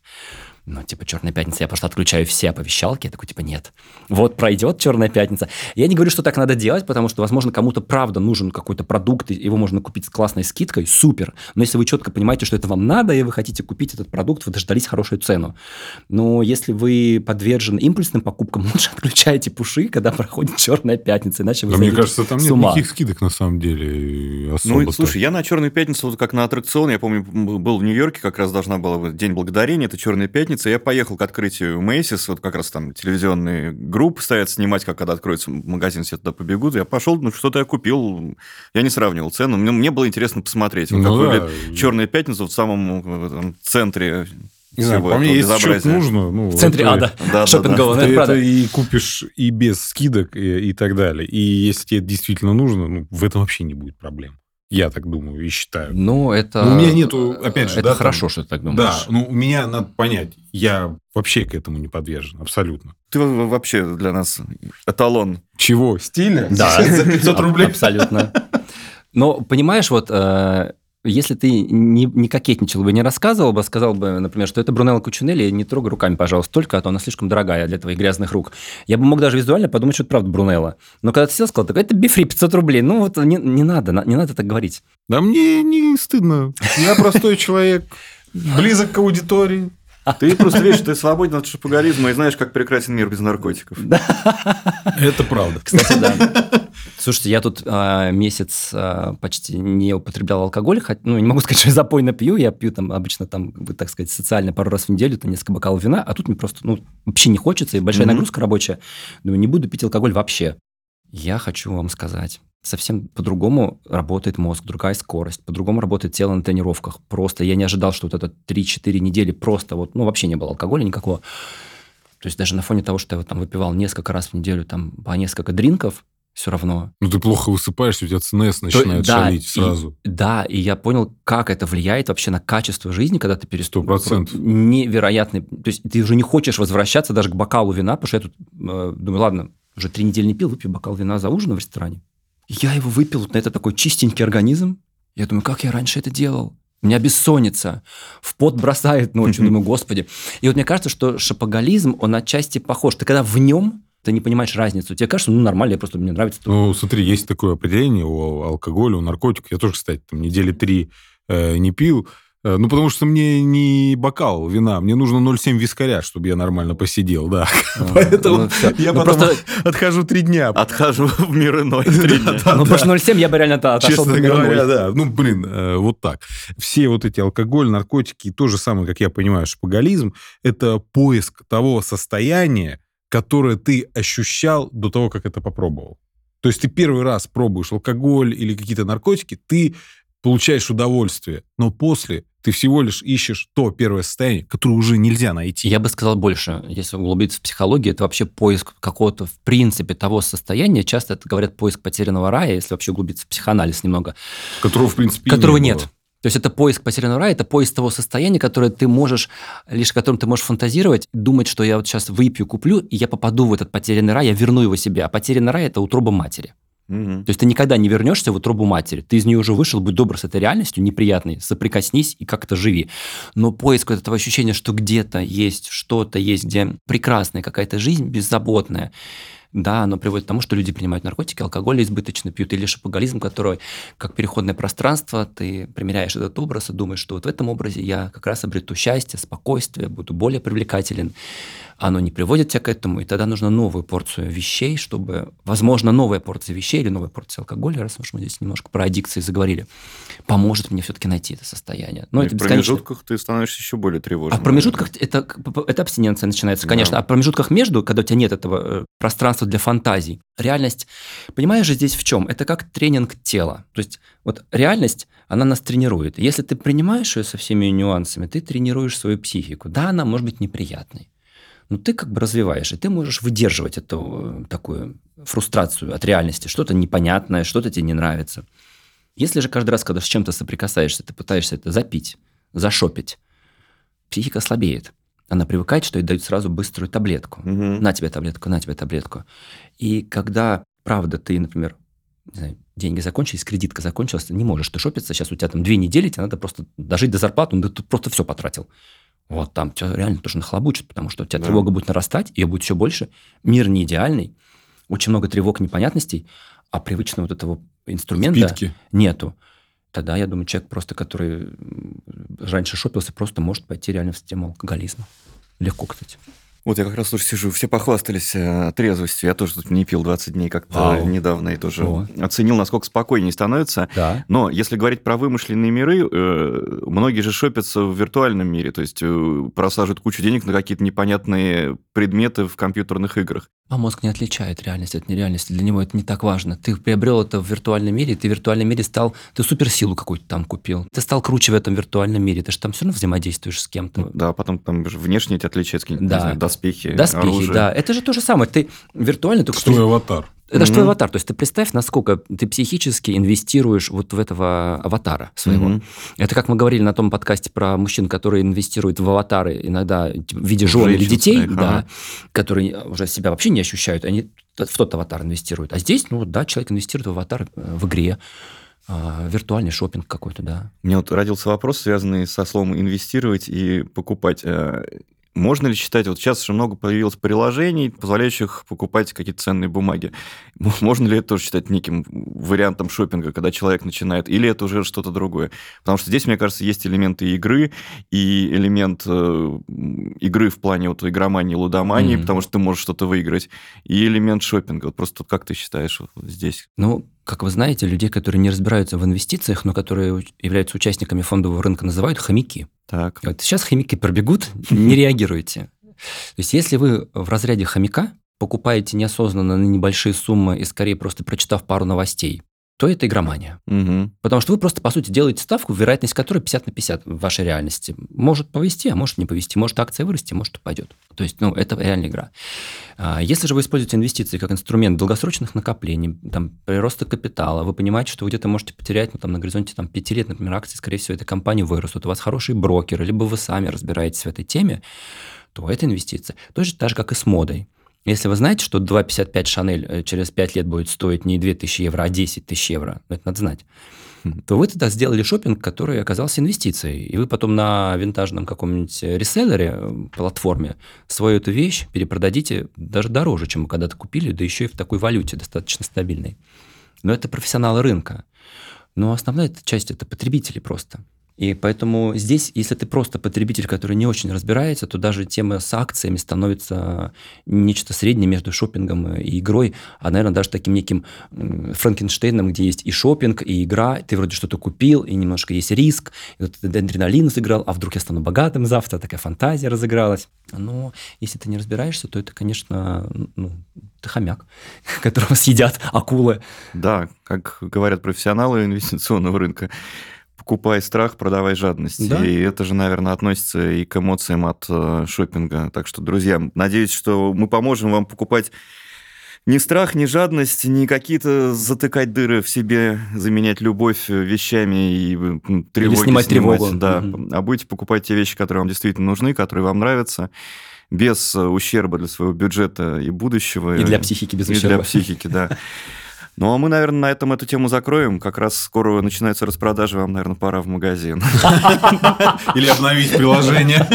ну, типа, Черная пятница, я просто отключаю все оповещалки. Я такой, типа, нет. Вот пройдет Черная пятница. Я не говорю, что так надо делать, потому что, возможно, кому-то правда нужен какой-то продукт, и его можно купить с классной скидкой, супер. Но если вы четко понимаете, что это вам надо, и вы хотите купить этот продукт, вы дождались хорошую цену. Но если вы подвержены импульсным покупкам, лучше отключайте пуши, когда проходит Черная пятница, иначе вы да Мне кажется, там нет ума. никаких скидок, на самом деле, особо Ну, слушай, я на Черную пятницу, вот как на аттракцион, я помню, был в Нью-Йорке, как раз должна была День Благодарения, это Черная пятница, пятница, я поехал к открытию Мейсис, вот как раз там телевизионные группы стоят снимать, как когда откроется магазин, все туда побегут. Я пошел, ну, что-то я купил, я не сравнивал цену, мне, мне было интересно посмотреть, вот Ну как да. выглядит «Черная пятница» в самом э, там, центре Не знаю, по мне, если что-то безобразия. нужно... Ну, В центре это- ада. Да, да, да. Шопингового, Ты это правда. и купишь и без скидок, и, и так далее. И если тебе это действительно нужно, ну, в этом вообще не будет проблем. Я так думаю и считаю. Ну, это... Ну, у меня нету, опять же, Это да, там- хорошо, что ты так думаешь. Да, ну, у меня надо понять, я вообще к этому не подвержен, абсолютно. Ты во- вообще для нас эталон. Чего? Стиля? Да. За 500 Аб- рублей? Абсолютно. Но, понимаешь, вот э, если ты не, не кокетничал бы, не рассказывал бы, сказал бы, например, что это Брунелла Кучинелли, не трогай руками, пожалуйста, только, а то она слишком дорогая для твоих грязных рук. Я бы мог даже визуально подумать, что это правда Брунелла. Но когда ты сел, сказал, так это бифри 500 рублей. Ну, вот не, не надо, на- не надо так говорить. Да мне не стыдно. Я простой человек, близок к аудитории. Ты просто видишь, ты свободен от шопоголизма и знаешь, как прекрасен мир без наркотиков. Это правда. Кстати, да. Слушайте, я тут а, месяц а, почти не употреблял алкоголь, хоть, ну, не могу сказать, что я запойно пью, я пью там обычно там, как бы, так сказать, социально пару раз в неделю, там несколько бокалов вина, а тут мне просто, ну, вообще не хочется, и большая Мгм. нагрузка рабочая. Думаю, не буду пить алкоголь вообще. Я хочу вам сказать, совсем по-другому работает мозг, другая скорость, по-другому работает тело на тренировках. Просто я не ожидал, что вот это 3-4 недели просто вот, ну, вообще не было алкоголя никакого. То есть даже на фоне того, что я вот там выпивал несколько раз в неделю там по несколько дринков, все равно. Ну, ты плохо высыпаешься, у тебя ЦНС начинает да, шалить и- сразу. Да, и я понял, как это влияет вообще на качество жизни, когда ты переступаешь. 100%. Невероятный. То есть ты уже не хочешь возвращаться даже к бокалу вина, потому что я тут э, думаю, ладно, уже три недели не пил, выпью бокал вина за ужином в ресторане. Я его выпил, вот на это такой чистенький организм. Я думаю, как я раньше это делал? У меня бессонница, в пот бросает ночью. Думаю, господи. И вот мне кажется, что шапоголизм, он отчасти похож. Ты когда в нем, ты не понимаешь разницу. Тебе кажется, ну, нормально, я просто, мне нравится. Ну, смотри, есть такое определение у алкоголя, у наркотиков. Я тоже, кстати, там недели три э, не пил. Э, Ну, потому что мне не бокал вина, мне нужно 0,7 вискаря, чтобы я нормально посидел, да. Поэтому Ну, я Ну, потом просто- отхожу три дня. Отхожу в мир иной. три дня. Ну, потому что 0,7 я бы реально отошел Честно говоря, да. Ну, блин, э, вот так. Все вот эти алкоголь, наркотики, то же самое, как я понимаю, шпагализм, это поиск того состояния, которое ты ощущал до того, как это попробовал. То есть ты первый раз пробуешь алкоголь или какие-то наркотики, ты получаешь удовольствие, но после ты всего лишь ищешь то первое состояние, которое уже нельзя найти. Я бы сказал больше, если углубиться в психологию, это вообще поиск какого-то, в принципе, того состояния. Часто это говорят поиск потерянного рая, если вообще углубиться в психоанализ немного, Которого, в принципе, которого не нет. было. То есть это поиск потерянного рая, это поиск того состояния, которое ты можешь, лишь которым ты можешь фантазировать, думать, что я вот сейчас выпью, куплю, и я попаду в этот потерянный рай, я верну его себе. А потерянный рай – это утроба матери. Мгм. То есть ты никогда не вернешься в утробу матери. Ты из нее уже вышел, будь добр с этой реальностью, неприятной, соприкоснись и как-то живи. Но поиск этого ощущения, что где-то есть что-то есть, где прекрасная какая-то жизнь, беззаботная, да, оно приводит к тому, что люди принимают наркотики, алкоголь избыточно пьют, или шапоголизм, который как переходное пространство, ты примеряешь этот образ и думаешь, что вот в этом образе я как раз обрету счастье, спокойствие, буду более привлекателен. Оно не приводит тебя к этому, и тогда нужно новую порцию вещей, чтобы, возможно, новая порция вещей или новая порция алкоголя, раз уж мы здесь немножко про аддикции заговорили, поможет мне все-таки найти это состояние. Но Ну, и это в промежутках ты становишься еще более А тревожным. в промежутках это, это абстиненция начинается, Да. конечно. А в промежутках между, когда у тебя нет этого э, пространства для фантазий, реальность, понимаешь же здесь в чем? Это как тренинг тела. То есть вот реальность, она нас тренирует. Если ты принимаешь ее со всеми нюансами, ты тренируешь свою психику. Да, она может быть неприятной, но ты как бы развиваешь, и ты можешь выдерживать эту э, такую фрустрацию от реальности. Что-то непонятное, что-то тебе не нравится. Если же каждый раз, когда с чем-то соприкасаешься, ты пытаешься это запить, зашопить, психика слабеет. Она привыкает, что ей дают сразу быструю таблетку. Мгм. На тебе таблетку, на тебе таблетку. И когда, правда, ты, например, не знаю, деньги закончились, кредитка закончилась, ты не можешь ты шопиться, сейчас у тебя там две недели, тебе надо просто дожить до зарплаты, ну, ты просто все потратил. Вот там тебя реально тоже нахлобучит, потому что у тебя Да. тревога будет нарастать, ее будет все больше. Мир не идеальный, очень много тревог, непонятностей, а привычного вот этого инструмента Спитки. нету. Тогда, я думаю, человек просто, который раньше шопился, просто может пойти реально в систему алкоголизма. Легко, кстати. Вот я как раз тоже сижу, все похвастались э, трезвостью. Я тоже тут не пил 20 дней как-то недавно и тоже О. оценил, насколько спокойнее становится. Да. Но если говорить про вымышленные миры, э, многие же шопятся в виртуальном мире, то есть э, просаживают кучу денег на какие-то непонятные предметы в компьютерных играх. А мозг не отличает реальность от нереальности. Для него это не так важно. Ты приобрел это в виртуальном мире, ты в виртуальном мире стал... Ты суперсилу какую-то там купил. Ты стал круче в этом виртуальном мире. Ты же там все равно взаимодействуешь с кем-то. Да, потом там же внешне эти отличаются, какие-нибудь, Да. знаю, доспехи, Доспехи, оружие. да. Это же то же самое. Ты виртуально... Только Твой аватар. Это же твой аватар. То есть ты представь, насколько ты психически инвестируешь вот в этого аватара своего. Это как мы говорили на том подкасте про мужчин, которые инвестируют в аватары иногда типа, в виде жен или детей, да, ага. которые уже себя вообще не ощущают, они в тот аватар инвестируют. А здесь, ну да, человек инвестирует в аватар э, в игре, а, виртуальный шопинг какой-то, да. У меня вот родился вопрос, связанный со словом инвестировать и покупать. Можно ли считать, вот сейчас же много появилось приложений, позволяющих покупать какие-то ценные бумаги. Можно ли это тоже считать неким вариантом шопинга, когда человек начинает, или это уже что-то другое? Потому что здесь, мне кажется, есть элементы игры и элемент э, игры в плане вот игромании, лудомании, Мгм. потому что ты можешь что-то выиграть, и элемент шопинга. Вот просто как ты считаешь вот здесь? Ну, как вы знаете, людей, которые не разбираются в инвестициях, но которые являются участниками фондового рынка, называют хомяки. Так. Вот сейчас хомяки пробегут, не реагируйте. То есть если вы в разряде хомяка покупаете неосознанно на небольшие суммы и скорее просто прочитав пару новостей, то это игромания. Мгм. Потому что вы просто, по сути, делаете ставку, вероятность которой 50 на 50 в вашей реальности. Может повести, а может не повести. Может акция вырасти, может упадет. То есть, ну, это реальная игра. А Если же вы используете инвестиции как инструмент долгосрочных накоплений, там, прироста капитала, вы понимаете, что вы где-то можете потерять, ну, там, на горизонте там, 5 лет, например, акции, скорее всего, этой компании вырастут, у вас хороший брокер, либо вы сами разбираетесь в этой теме, то это инвестиция. Точно так же, как и с модой. Если вы знаете, что 2,55 Шанель э, через 5 лет будет стоить не 2000 евро, а 10 тысяч евро, ну, это надо знать, Мгм. то вы тогда сделали шопинг, который оказался инвестицией. И вы потом на винтажном каком-нибудь реселлере, э, платформе, свою эту вещь перепродадите даже дороже, чем вы когда-то купили, да еще и в такой валюте достаточно стабильной. Но это профессионалы рынка. Но основная часть – это потребители просто. И поэтому здесь, если ты просто потребитель, который не очень разбирается, то даже тема с акциями становится нечто среднее между шопингом и игрой, а, наверное, даже таким неким Франкенштейном, где есть и шопинг, и игра, ты вроде что-то купил, и немножко есть риск, и вот этот адреналин сыграл, а вдруг я стану богатым завтра, такая фантазия разыгралась. Но если ты не разбираешься, то это, конечно, ну, ты хомяк, которого съедят акулы. Да, как говорят профессионалы инвестиционного рынка, покупай страх, продавай жадность. Да. И это же, наверное, относится и к эмоциям от э, шопинга. Так что, друзья, надеюсь, что мы поможем вам покупать ни страх, ни жадность, ни какие-то затыкать дыры в себе, заменять любовь э, вещами и м, тревоги снимать тревогу. Да, Мгм. а будете покупать те вещи, которые вам действительно нужны, которые вам нравятся, без э, ущерба для своего бюджета и будущего. И для психики без И ущерба. для психики, да. Ну, а мы, наверное, на этом эту тему закроем. Как раз скоро начинаются распродажи, вам, наверное, пора в магазин. Или обновить приложение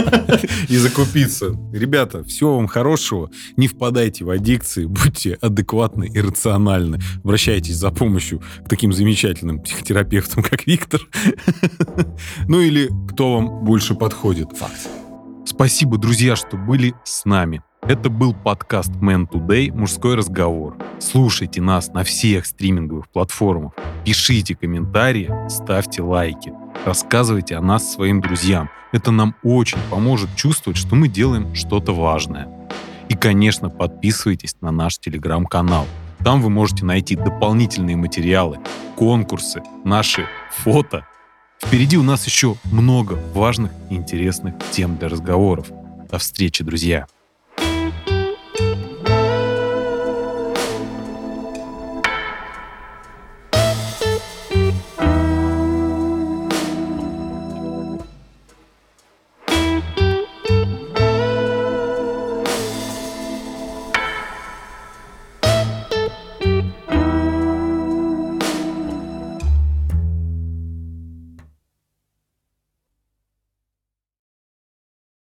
и закупиться. Ребята, всего вам хорошего. Не впадайте в аддикции, будьте адекватны и рациональны. Обращайтесь за помощью к таким замечательным психотерапевтам, как Виктор. Ну или кто вам больше подходит. Факт. Спасибо, друзья, что были с нами. Это был подкаст Man Today «Мужской разговор». Слушайте нас на всех стриминговых платформах. Пишите комментарии, ставьте лайки. Рассказывайте о нас своим друзьям. Это нам очень поможет чувствовать, что мы делаем что-то важное. И, конечно, подписывайтесь на наш телеграм-канал. Там вы можете найти дополнительные материалы, конкурсы, наши фото. Впереди у нас еще много важных и интересных тем для разговоров. До встречи, друзья!